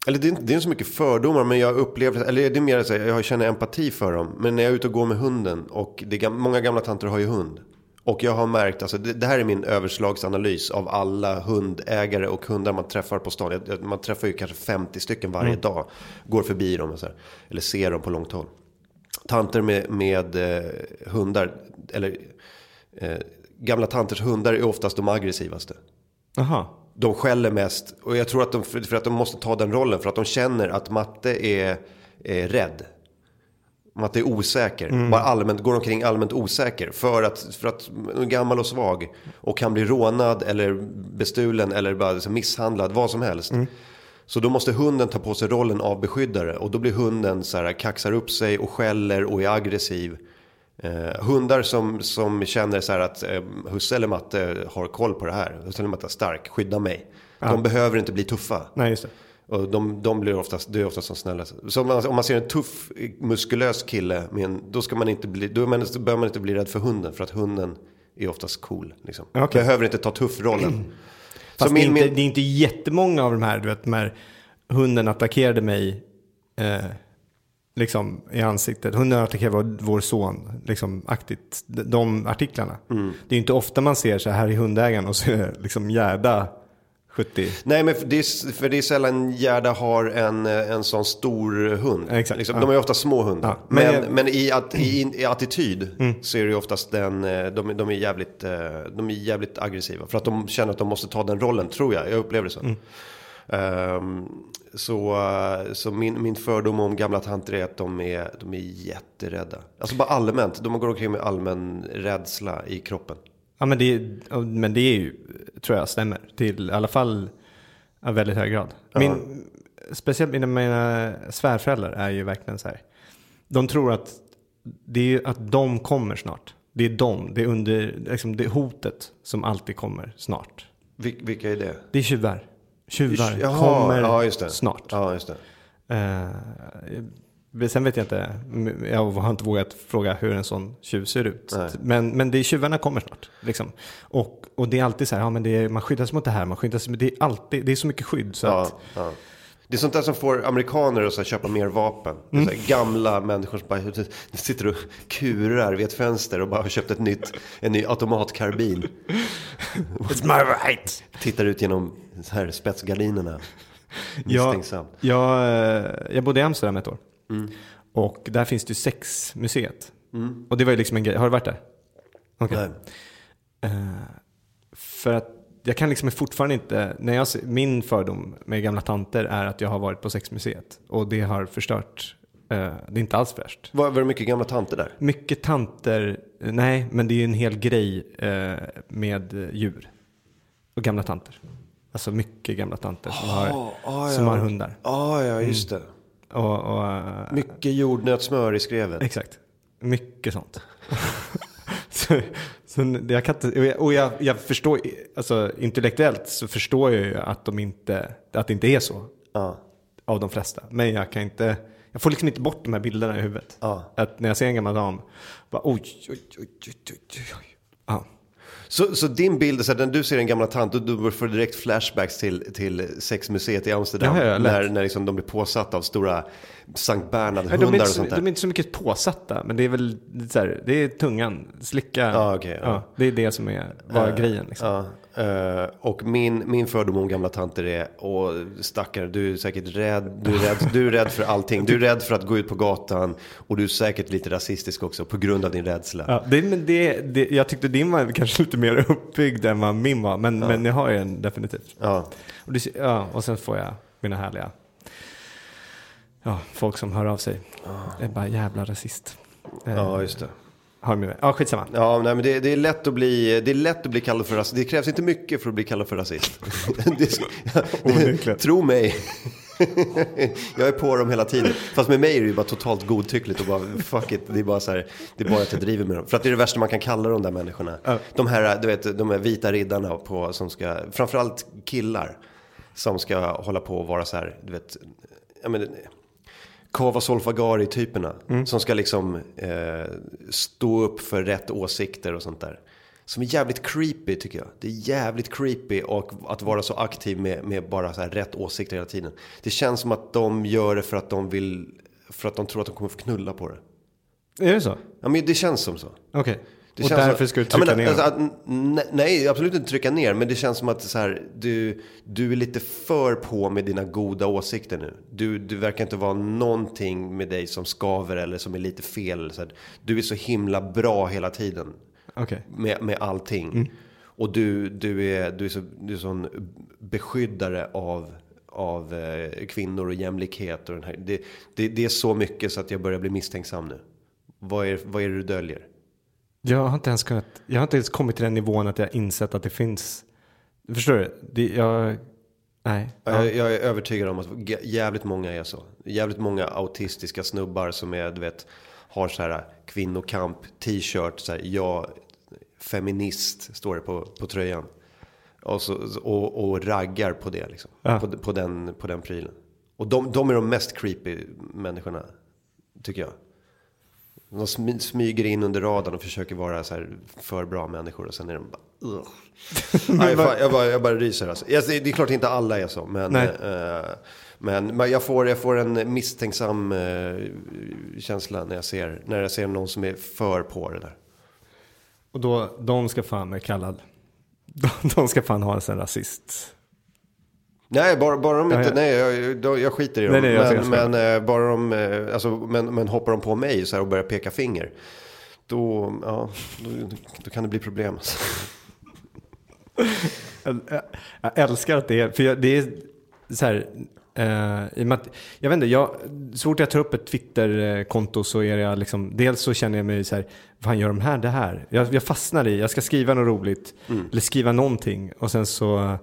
eller det är, inte, det är inte så mycket fördomar, men jag upplever, eller det är mer så här, jag känner empati för dem. Men när jag är ute och går med hunden, och det är, många gamla tanter har ju hund. Och jag har märkt, alltså det, det här är min överslagsanalys av alla hundägare och hundar man träffar på stan. Man träffar ju kanske 50 stycken varje dag. Går förbi dem här, eller ser dem på långt håll. Tanter med, med eh, hundar, eller eh, gamla tanters hundar är oftast de aggressivaste Jaha. de skäller mest. Och jag tror att de, för att de måste ta den rollen. För att de känner att matte är, är rädd. Matte är osäker. Bara allmänt, går omkring allmänt osäker. För att, för att gammal och svag. Och kan bli rånad eller bestulen eller bara liksom misshandlad. Vad som helst. Så då måste hunden ta på sig rollen av beskyddare. Och då blir hunden så här, kaxar upp sig och skäller och är aggressiv. Eh, hundar som, som känner så här att eh, husse eller matte har koll på det här. Husse eller matte är stark, skydda mig. De behöver inte bli tuffa. Nej, just det. Och de, de blir oftast, det är oftast som snälla. Så om man, om man ser en tuff, muskulös kille, med en, då, ska man inte bli, då, man, behöver man inte bli rädd för hunden. För att hunden är oftast cool. Liksom. Okej. Behöver inte ta tuff-rollen. *clears throat* Fast Så det, är min, inte, min, det är inte jättemånga av de här, du vet, de här hunden attackerade mig eh, liksom i ansiktet. Hunden attackerade vår, vår son, liksom aktigt. De, de artiklarna. Mm. Det är inte ofta man ser så här i hundägaren och så är det liksom Gerda 70. nej, men för det, är, för det är sällan Gerda har en, eh, en sån stor hund. Exakt, Liksom, ja. De är ju ofta små hundar. Ja, men men Mm. men i, att, i, i attityd så är det ju oftast den, eh, de, de, är jävligt, eh, de är jävligt aggressiva. För att de känner att de måste ta den rollen, tror jag. Jag upplever det så. Mm. Ehm, så eh, så min, min fördom om gamla tanter är att de är, de är jätterädda. Alltså bara allmänt, de går omkring med allmän rädsla i kroppen. Ja, men det, är- men det är ju, tror jag, stämmer. Till i alla fall i väldigt hög grad. Min, speciellt mina, mina svärföräldrar är ju verkligen så här. De tror att det är att de kommer snart. Det är de, det är under, liksom det är hotet som alltid kommer snart. Vil, vilka är det? Det är tjuvar. Tjuvar Jaha, kommer ja, just det. snart. Ja, just det. Eh, sen vet jag inte, jag har inte vågat fråga hur en sån tjuv ser ut. Nej. Men, men det är, tjuvarna kommer snart. Liksom. Och, och det är alltid så här, ja, men det är, man skyddas mot det här, man skyddas, det är alltid, det är så mycket skydd. Så Ja, att, ja. Det är sånt där som får amerikaner att så här, köpa mer vapen. Så här, gamla människor som bara sitter och kurar vid ett fönster och bara har köpt ett nytt, en ny automatkarbin. It's my right! Tittar ut genom så här spetsgardinerna. Jag, jag, eh, jag bodde i Amsterdam ett år. Mm. Och där finns det ju sexmuseet. Och det var ju liksom en grej. Har du varit där? Okej. Nej. Eh, för att jag kan liksom fortfarande inte, när jag min fördom med gamla tanter är att jag har varit på sexmuseet. Och det har förstört, eh, det är inte alls fräscht. Var, var det mycket gamla tanter där? Mycket tanter, eh, nej, men det är ju en hel grej eh, med djur. Och gamla tanter. Alltså mycket gamla tanter som, har, ah, som ja. har hundar. Ja, ja, just det. Och, och, Mycket jordnötssmör i skrevet. Exakt. Mycket sånt. *laughs* så, så jag kan inte, och jag, jag, jag förstår, alltså intellektuellt så förstår jag ju att, de inte, att det inte är så. Ja. Av de flesta. Men jag kan inte, jag får liksom inte bort de här bilderna i huvudet. Ja. Att när jag ser en gammal dam, bara oj, oj, oj, oj, oj, oj. Ja. Så, så din bild så här, när du ser en gammal tant, då får du direkt flashbacks till, till sexmuseet i Amsterdam. Ja, ja, lätt. när när liksom de blir påsatta av stora Sankt Bernhard-hundar och så, sånt där. de är inte så mycket påsatta, men det är väl så här, det är tungan, slicka. Ja, okej, ja. det är det som är, var grejen. Liksom. Ja, eh, och min, min fördom om gamla tanter är, åh stackare, du är säkert rädd, du är rädd, du är rädd för allting. Du är rädd för att gå ut på gatan och du är säkert lite rasistisk också på grund av din rädsla. Ja, det, men det, det, jag tyckte din var kanske lite mer uppbyggd än vad min var, men, men jag har ju en definitivt. Ja. Och, det, ja, och sen får jag mina härliga ja, folk som hör av sig. Det är bara jävla rasist. Ja, just det. Har de med. Ja, skitsamma. Ja, nej, men det, det, är lätt att bli, det är lätt att bli kallad för rasist. Det krävs inte mycket för att bli kallad för rasist. *laughs* det, tro mig. jag är på dem hela tiden. Fast med mig är det ju bara totalt godtyckligt och bara fuck it. Det är bara så här, det är bara att jag driver med dem. För att det är det värsta man kan kalla de där människorna. De här, du vet, de här vita riddarna på, som ska, framförallt killar. Som ska hålla på och vara så här, du vet, jag menar, Kava Solfagari-typerna. Som ska liksom eh, stå upp för rätt åsikter och sånt där. Som är jävligt creepy tycker jag. Det är jävligt creepy och att vara så aktiv med, med bara så rätt åsikter hela tiden. Det känns som att de gör det för att de vill, för att de tror att de kommer få knulla på det. Är det så? Ja men det känns som så. Okej. Det Och därför som- ska du trycka ner alltså, att, ne- Nej, absolut inte trycka ner. Men det känns som att så här, du, du är lite för på med dina goda åsikter nu. Du, du verkar inte vara någonting med dig som skaver eller som är lite fel. Så här. Du är så himla bra hela tiden Okej. med, med allting. Och du, du, är, du är så du är sån beskyddare av, av eh, kvinnor och jämlikhet. Och den här. Det, det, det är så mycket så att jag börjar bli misstänksam nu. Vad är, vad är det du döljer? Jag har inte ens kunnat, jag har inte ens kommit till den nivån att jag insett att det finns, förstår du? Det, jag, nej. Ja. Ja. Jag, jag är övertygad om att jävligt många är så. Jävligt många autistiska snubbar som är, du vet, har så här kvinnokamp t-shirt, så här, jag feminist står det på, på tröjan. Och, så, och, och raggar på det liksom. Ja. På, på, den, på den prylen. Och de, de är de mest creepy människorna, tycker jag. De smy, smyger in under radarn och försöker vara så här för bra människor och sen är de bara... Ugh. *laughs* Nej, fan, jag, bara, jag bara ryser alltså. Jag- Det är klart inte alla är så, men, eh, men, men jag, får, jag får en misstänksam eh, känsla när jag, ser, när jag ser någon som är för på det där. Och då, de ska fan med kallad. *laughs* De, de ska fan ha en sån rasist. Nej, bara, bara de inte, nej jag, jag, skiter i dem. Nej, nej, ska- men, men, eh, bara de, eh, alltså, men, men hoppar de på mig så här och börjar peka finger. Då, ja, då, då kan det bli problem. Alltså. Jag, jag, jag älskar att det är, för jag, det är så här, eh, i och med att, jag vet inte, jag, så fort jag tar upp ett Twitter-konto så är jag liksom, dels så känner jag mig så här, vad gör de här det här? Jag, jag fastnar i, jag ska skriva något roligt, eller skriva någonting och sen så,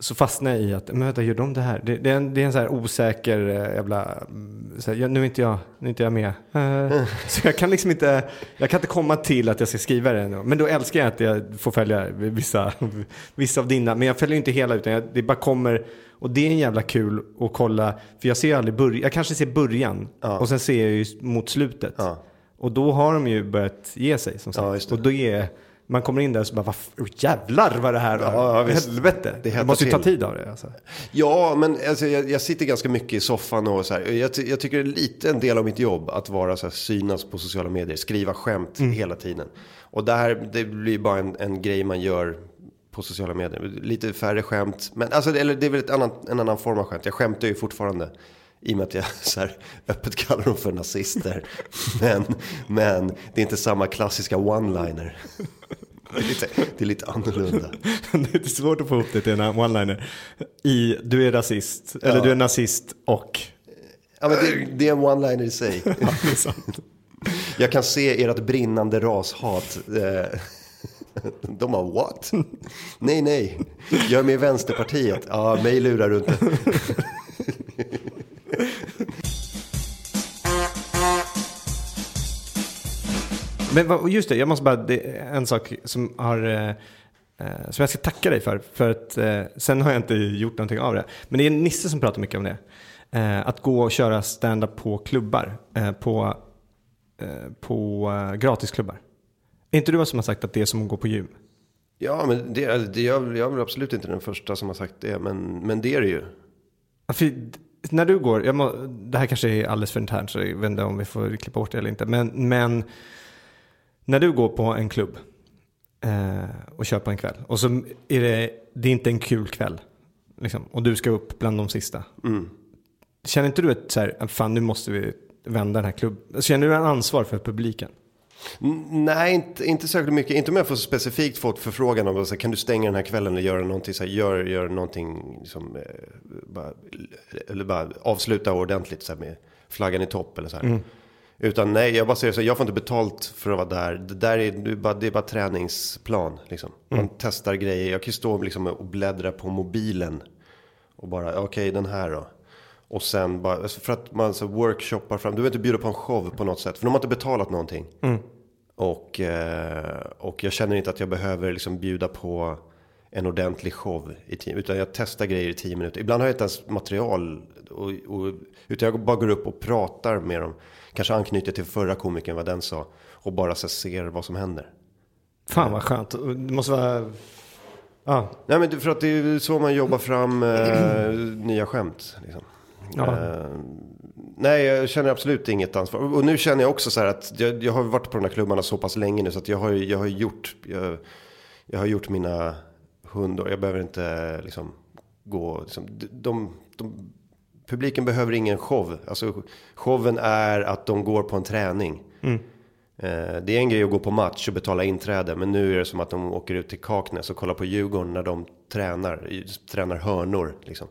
så fastnar jag i att, men vänta, gör de det här? Det, det är en, det är en så här osäker eh, jävla, mm, så här, ja, nu är inte jag, nu är inte jag med. Eh, så jag kan liksom inte, jag kan inte komma till att jag ska skriva det. ännu. Men då älskar jag att jag får följa vissa, vissa av dina, men jag följer inte hela utan jag, det bara kommer, och det är en jävla kul att kolla, för jag ser ju aldrig början, jag kanske ser början och sen ser jag ju mot slutet. Ja. Och då har de ju börjat ge sig som sagt. Ja, och då är, man kommer in där och så bara, vad oh, jävlar vad det här var. Ja, ja. Helvete. Det Det, måste ju ta tid av det. Alltså. Ja, men alltså, jag, jag sitter ganska mycket i soffan och så här. Jag, jag tycker det är lite en del av mitt jobb att vara så här, synas på sociala medier, skriva skämt Mm. hela tiden. Och det här, det blir bara en, en grej man gör på sociala medier. Lite färre skämt, men alltså, det- eller det är väl ett annat, en annan form av skämt. Jag skämtar ju fortfarande. I och med att jag *laughs* så här, öppet kallar dem för nazister. *laughs* Men, men det är inte samma klassiska one-liner. Det är lite, det är lite annorlunda. *laughs* det är svårt att få ihop det till en one-liner. I, du är rasist, eller du är nazist och... Ja, men det, det är en one-liner i sig. *laughs* Ja, det är sant. Jag kan se ert brinnande rashat. Eh, *laughs* De har what? Nej, nej. Jag är med i Vänsterpartiet. Ja, mig lurar du inte. Men just det, jag måste bara, det är en sak som har, eh, eh, som jag ska tacka dig för. För att eh, sen har jag inte gjort någonting av det. Men det är Nisse som pratar mycket om det. Att gå och köra stand-up på klubbar. På på gratisklubbar. Är inte du som har sagt att det är som att gå på gym? Ja, men det, det, jag, jag är absolut inte den första som har sagt det. Men, men det är det ju. För när du går, jag må, det här kanske är alldeles för internt så jag vet inte om vi får klippa bort det eller inte. Men, men när du går på en klubb eh, och på en kväll och så är det, det är inte en kul kväll. Liksom, och du ska upp bland de sista. Känner inte du ett så här, fan nu måste vi vända den här klubben. Känner du en ansvar för publiken? Nej, inte, inte särskilt mycket. Inte om jag får specifikt fått förfrågan om så här, kan du stänga den här kvällen eller göra någonting, så här, gör, gör någonting som, eh, bara, eller bara avsluta ordentligt så här, med flaggan i topp eller så här. Utan nej, jag bara säger så jag får inte betalt för att vara där. Det, där är, det är bara, det är bara träningsplan. Liksom. Man testar grejer. Jag kan ju stå liksom, och bläddra på mobilen. Och bara, okej den här då. Och sen bara, alltså för att man så workshoppar fram. Du vill inte bjuda på en show på något sätt. För de har inte betalat någonting. Och, eh, och jag känner inte att jag behöver liksom bjuda på en ordentlig show i team. Utan jag testar grejer i tio minuter. Ibland har jag inte ens material. Och, och, utan jag bara går upp och pratar med dem. Kanske anknyter till förra komikern, vad den sa. Och bara så ser vad som händer. Fan vad skönt. Det måste vara... Ja, Nej men för att det är så man jobbar fram eh, *clears throat* nya skämt. Liksom. Ja. Eh, nej, jag känner absolut inget ansvar. Och nu känner jag också så här att jag, jag har varit på de här klubbarna så pass länge nu så att jag har, jag har gjort, jag, jag har gjort mina hundår. Jag behöver inte liksom gå, liksom, de, de, de, publiken behöver ingen show. Alltså showen är att de går på en träning. Eh, Det är en grej att gå på match och betala inträde. Men nu är det som att de åker ut till Kaknäs och kollar på Djurgården när de tränar. Tränar hörnor liksom.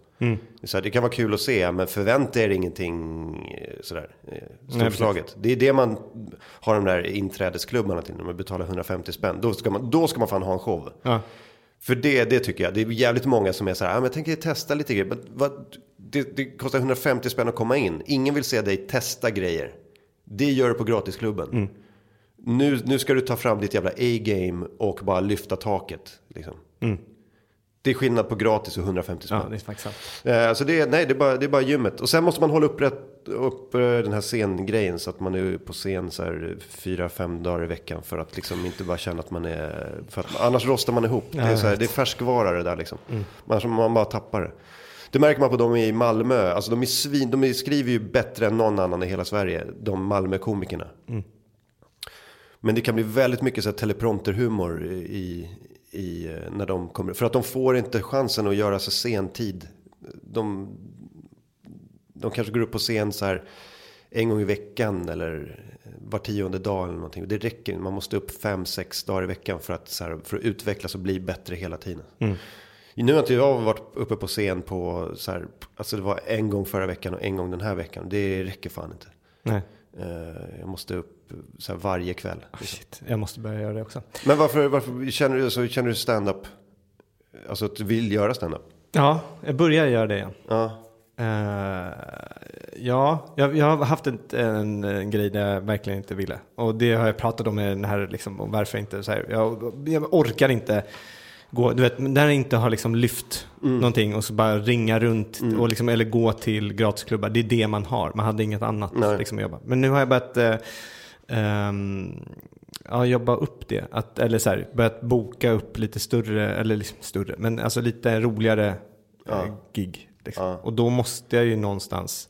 Så här, det kan vara kul att se. Men förvänta er ingenting eh, sådär. eh, Storslaget. Det är det man har de där inträdesklubbarna till. När man betalar 150 spänn. Då ska man, då ska man fan ha en show. ja. För det, det tycker jag. Det är jävligt många som är så här, ah, men jag tänker testa lite grejer. Men vad, det, det kostar 150 spänn att komma in. Ingen vill se dig testa grejer. Det gör du på gratisklubben. Mm. Nu, nu ska du ta fram ditt jävla A-game och bara lyfta taket. Liksom. Det är skillnad på gratis och 150 spänn. Mm. Ja, det är faktiskt sant. Eh, Så det är, nej, det är, bara, det är bara gymmet. Och sen måste man hålla upp, rätt, upp eh, den här scengrejen så att man är på scen så här fyra, fem dagar i veckan. För att liksom inte bara känna att man är... För att, annars rostar man ihop. Det är, så här, det är färskvara det där liksom. Man, man bara tappar det. Det märker man på dem i Malmö. Alltså de, är svin, de skriver ju bättre än någon annan i hela Sverige. De Malmö-komikerna. Men det kan bli väldigt mycket så här teleprompterhumor i, i, när de kommer. För att de får inte chansen att göra sig sentid. De, de kanske går upp på scen så här en gång i veckan eller var tionde dag eller någonting. Det räcker. Man måste upp fem, sex dagar i veckan för att, så här, för att utvecklas och bli bättre hela tiden. Nu har inte jag varit uppe på scen på så här, alltså det var en gång förra veckan och en gång den här veckan. Det räcker fan inte. Nej. Eh, Jag måste upp så här varje kväll. Shit, jag måste börja göra det också. Men varför, varför känner du, så känner du stand-up? Alltså att du vill göra stand-up? Ja, jag börjar göra det igen. Ja. Eh, ja, jag, jag har haft en, en, en grej där jag verkligen inte ville. Och det har jag pratat om med den här, liksom, om varför inte. Så här, jag, jag orkar inte gå, du vet, jag inte har liksom lyft någonting och så bara ringa runt och liksom, eller gå till gratisklubbar. Det är det man har, man hade inget annat Nej. liksom, att jobba. Men nu har jag börjat eh, ehm, ja, jobba upp det. Att, eller så här, börjat boka upp lite större, eller liksom större, men alltså lite roligare eh, gig. Liksom. Och då måste jag ju någonstans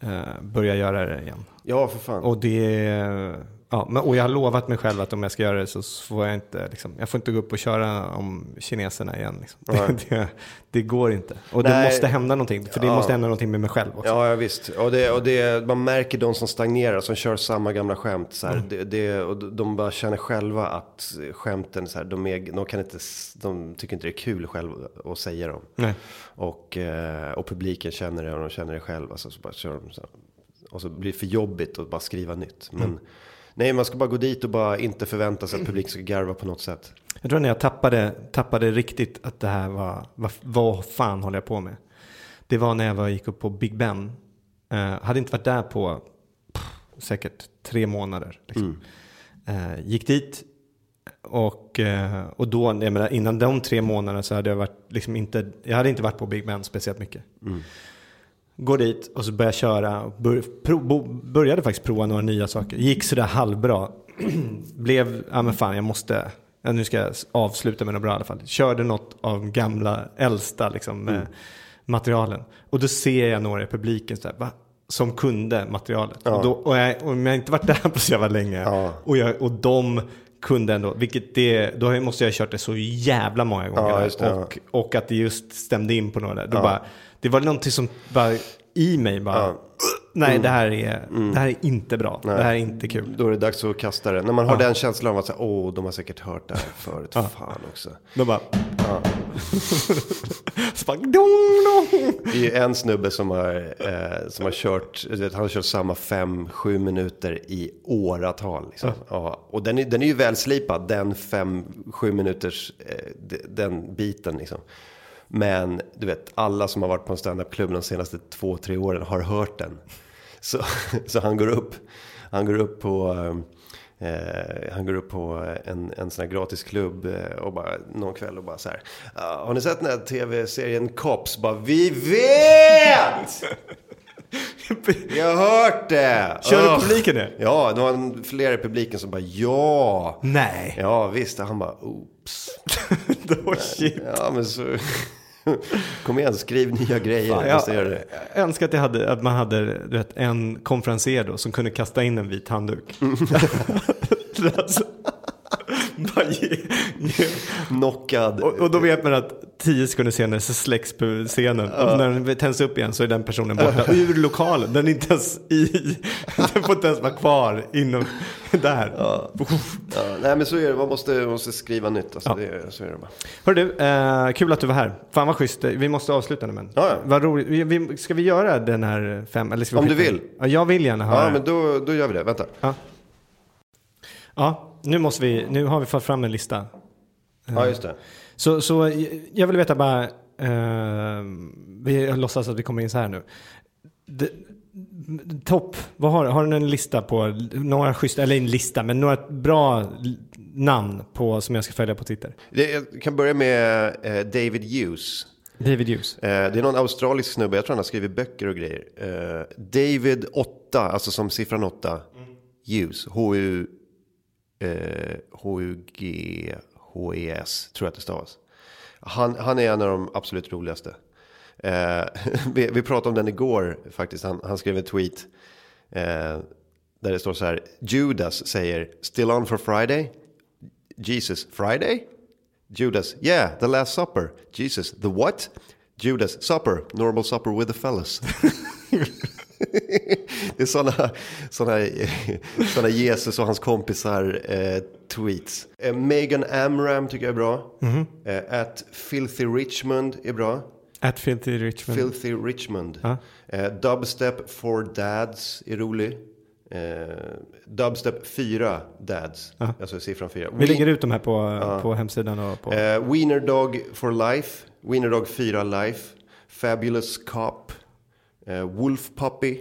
eh, börja göra det igen. Ja, för fan. Och det, ja, men, och jag har lovat mig själv att om jag ska göra det så får jag inte, liksom, jag får inte gå upp och köra om kineserna igen. Liksom. *laughs* Det, det går inte. Och det Nej. måste hända någonting, för det Ja. måste hända någonting med mig själv också. Ja, ja visst. Och, det, och det, man märker de som stagnerar, som kör samma gamla skämt. Så här, det, det, och de bara känner själva att skämten, så här, de, är, de, kan inte, de tycker inte det är kul själv att säga dem. Nej. Och, eh, och publiken känner det och de känner det själva. Så, så bara kör de så här. Och så blir det för jobbigt att bara skriva nytt. Men nej, man ska bara gå dit och bara inte förvänta sig att publiken ska garva på något sätt. Jag tror när jag tappade, tappade riktigt att det här var, vad, vad fan håller jag på med? Det var när jag var, gick upp på Big Ben. Eh, hade inte varit där på pff, säkert tre månader. Liksom. Eh, gick dit och, eh, och då, jag menar, innan de tre månaderna så hade jag varit, liksom inte, jag hade inte varit på Big Ben speciellt mycket. Går dit och så börjar jag köra. och Bör, pro, bo, började faktiskt prova några nya saker. Gick sådär halvbra. *clears throat* Blev, ja men fan jag måste, ja, nu ska jag avsluta med något bra i alla fall. Körde något av gamla, äldsta liksom, Mm. eh, materialen. Och då ser jag några i publiken så här, va? som kunde materialet. Och, då, och, jag, och jag har inte varit där *laughs* på så jävla länge. Ja. Och, jag, och de kunde ändå, vilket det, då måste jag ha kört det så jävla många gånger. Ja, det, ja. och, och att det just stämde in på några. Då bara, det var någonting som bara i mig bara, nej det här är, det här är inte bra. Det här är inte kul. Då är det dags att kasta det. När man har den känslan av att säga, åh, de har säkert hört det här förut. Fan också. Då bara, *laughs* bara, dong, dong. Det är ju en snubbe som har, eh, som har kört, vet, han har kört samma fem, sju minuter i åratal. Liksom. Ja. Och den är, den är ju välslipad, den fem, sju minuters, eh, den biten liksom. Men du vet, alla som har varit på en standup-klubb de senaste två, tre åren har hört den. Så, *laughs* så han går upp, han går upp på... Eh, han går upp på en, en sån här gratisklubb eh, och bara någon kväll och bara så här. "Ah, har ni sett den här tv-serien Cops? Bara, vi vet! Vi har hört det! Körde Ugh." publiken det? Ja, det var flera i publiken som bara ja. Nej, Ja visst, han bara oops. *laughs* då shit. Ja men så. *laughs* Kom igen, skriv nya grejer. Fan, jag jag, jag önskar att, jag hade, att man hade vet, en konferenser då som kunde kasta in en vit handduk. *laughs* *laughs* alltså, bara ge, ge. *laughs* Knockad. Och, och då vet man att tio sekunder senare så släcks på scenen. Och när den tänds upp igen så är den personen borta ur lokalen. Den är inte ens i, *laughs* den får inte ens vara kvar inom *laughs* där. Ja, nej men så är det, man måste, man måste skriva nytt. Alltså, det, så är det bara. Hör du, eh, kul att du var här. Fan vad schysst. Vi måste avsluta nu men. Ja, ja. Vad roligt. Vi, vi, ska vi göra den här fem? Eller ska vi Om du vill. Ja, jag vill gärna höra. Ja men då, då gör vi det, vänta. Ja. ja, nu måste vi, nu har vi fått fram en lista. Ja just det. Så, så jag vill veta bara, eh, vi låtsas att vi kommer in så här nu. Det, topp, vad har, har du en lista på, några schyssta, eller en lista, men några bra namn på, som jag ska följa på Twitter? Det, jag kan börja med eh, David Hughes. David Hughes. Eh, det är någon australisk snubbe, jag tror han har skrivit böcker och grejer. Eh, David 8, alltså som siffran 8. Hughes, H-U... Eh, H-U-G... H-E-S, tror jag att det stavas. Han, han är en av de absolut roligaste. Eh, *laughs* vi, vi pratade om den igår faktiskt. Han, han skrev en tweet. Eh, där det står så här. Judas säger still on for Friday. Jesus, Friday? Judas, yeah, the last supper. Jesus, the what? Judas, supper, normal supper with the fellas. *laughs* *laughs* det är sådana såna, såna Jesus och hans kompisar eh, tweets. Eh, Megan Amram tycker jag är bra. Eh, at Filthy Richmond är bra. At Filthy Richmond. Filthy Richmond. Ja. Eh, dubstep for Dads är rolig. Eh, dubstep 4 Dads. Alltså siffran 4. Vi lägger ut de här på, på hemsidan och på... Eh, Wiener Dog for Life. Wiener Dog 4 Life. Fabulous Cop. Wolf Puppy.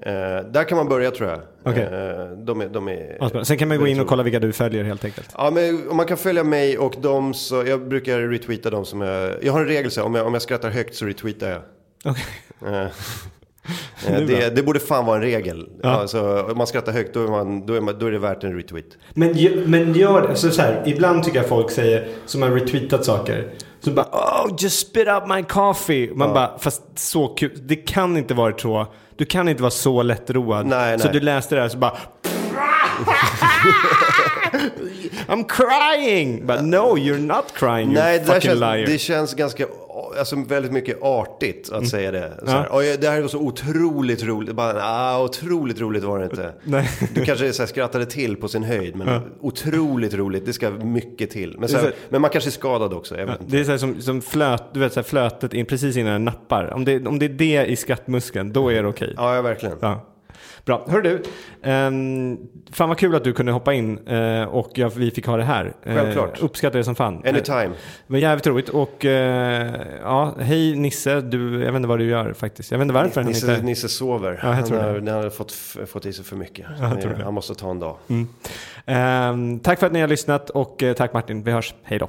Eh, där kan man börja tror jag. Okej. Eh, de är, de är Ja. Sen kan man gå in och kolla vilka du följer helt enkelt. Ja, men om man kan följa mig och de så, jag brukar retweeta dem som jag, jag har en regel så om jag, om jag skrattar högt så retweetar jag. Okej. Eh, *laughs* Det eh, det, det borde fan vara en regel. Ja. Alltså, om man skrattar högt då är, man, då, är man, då är det värt en retweet. Men, men gör det, så, så här, ibland tycker jag folk säger, som har retweetat saker, så bara oh just spit up my coffee. Man bara, fast så kul, det kan inte vara så, du kan inte vara så lättroad. Nej, Så nej. du läste det här så bara *laughs* I'm crying! But no, you're not crying, you Nej, fucking känns, liar. det känns ganska, alltså väldigt mycket artigt att säga det. Så Ja. här, "Oj, det här var så otroligt roligt. Bara, ah, otroligt roligt var det inte. *laughs* Nej. Du kanske så här, skrattade till på sin höjd, men otroligt roligt. Det ska mycket till. Men, så här, men man kanske är skadad också. Inte. Det är så här som, som flöt, du vet, så flötet in precis innan den nappar. Om det, om det är det i skrattmuskeln, då är det okej. Ja, ja, verkligen. Ja. Bra. Hör du, um, fan vad kul att du kunde hoppa in eh, och jag, vi fick ha det här. Eh, Självklart. uppskattar det som fan. Anytime. Det var jävligt roligt och eh, ja, hej Nisse, du, jag vet inte vad du gör faktiskt. Jag vet inte varför han Nisse, inte... Nisse sover. Ja, jag han, tror har, det. han har fått, fått i sig för mycket. jag tror det. Han måste ta en dag. Ehm, tack för att ni har lyssnat och tack Martin, vi hörs. Hej då.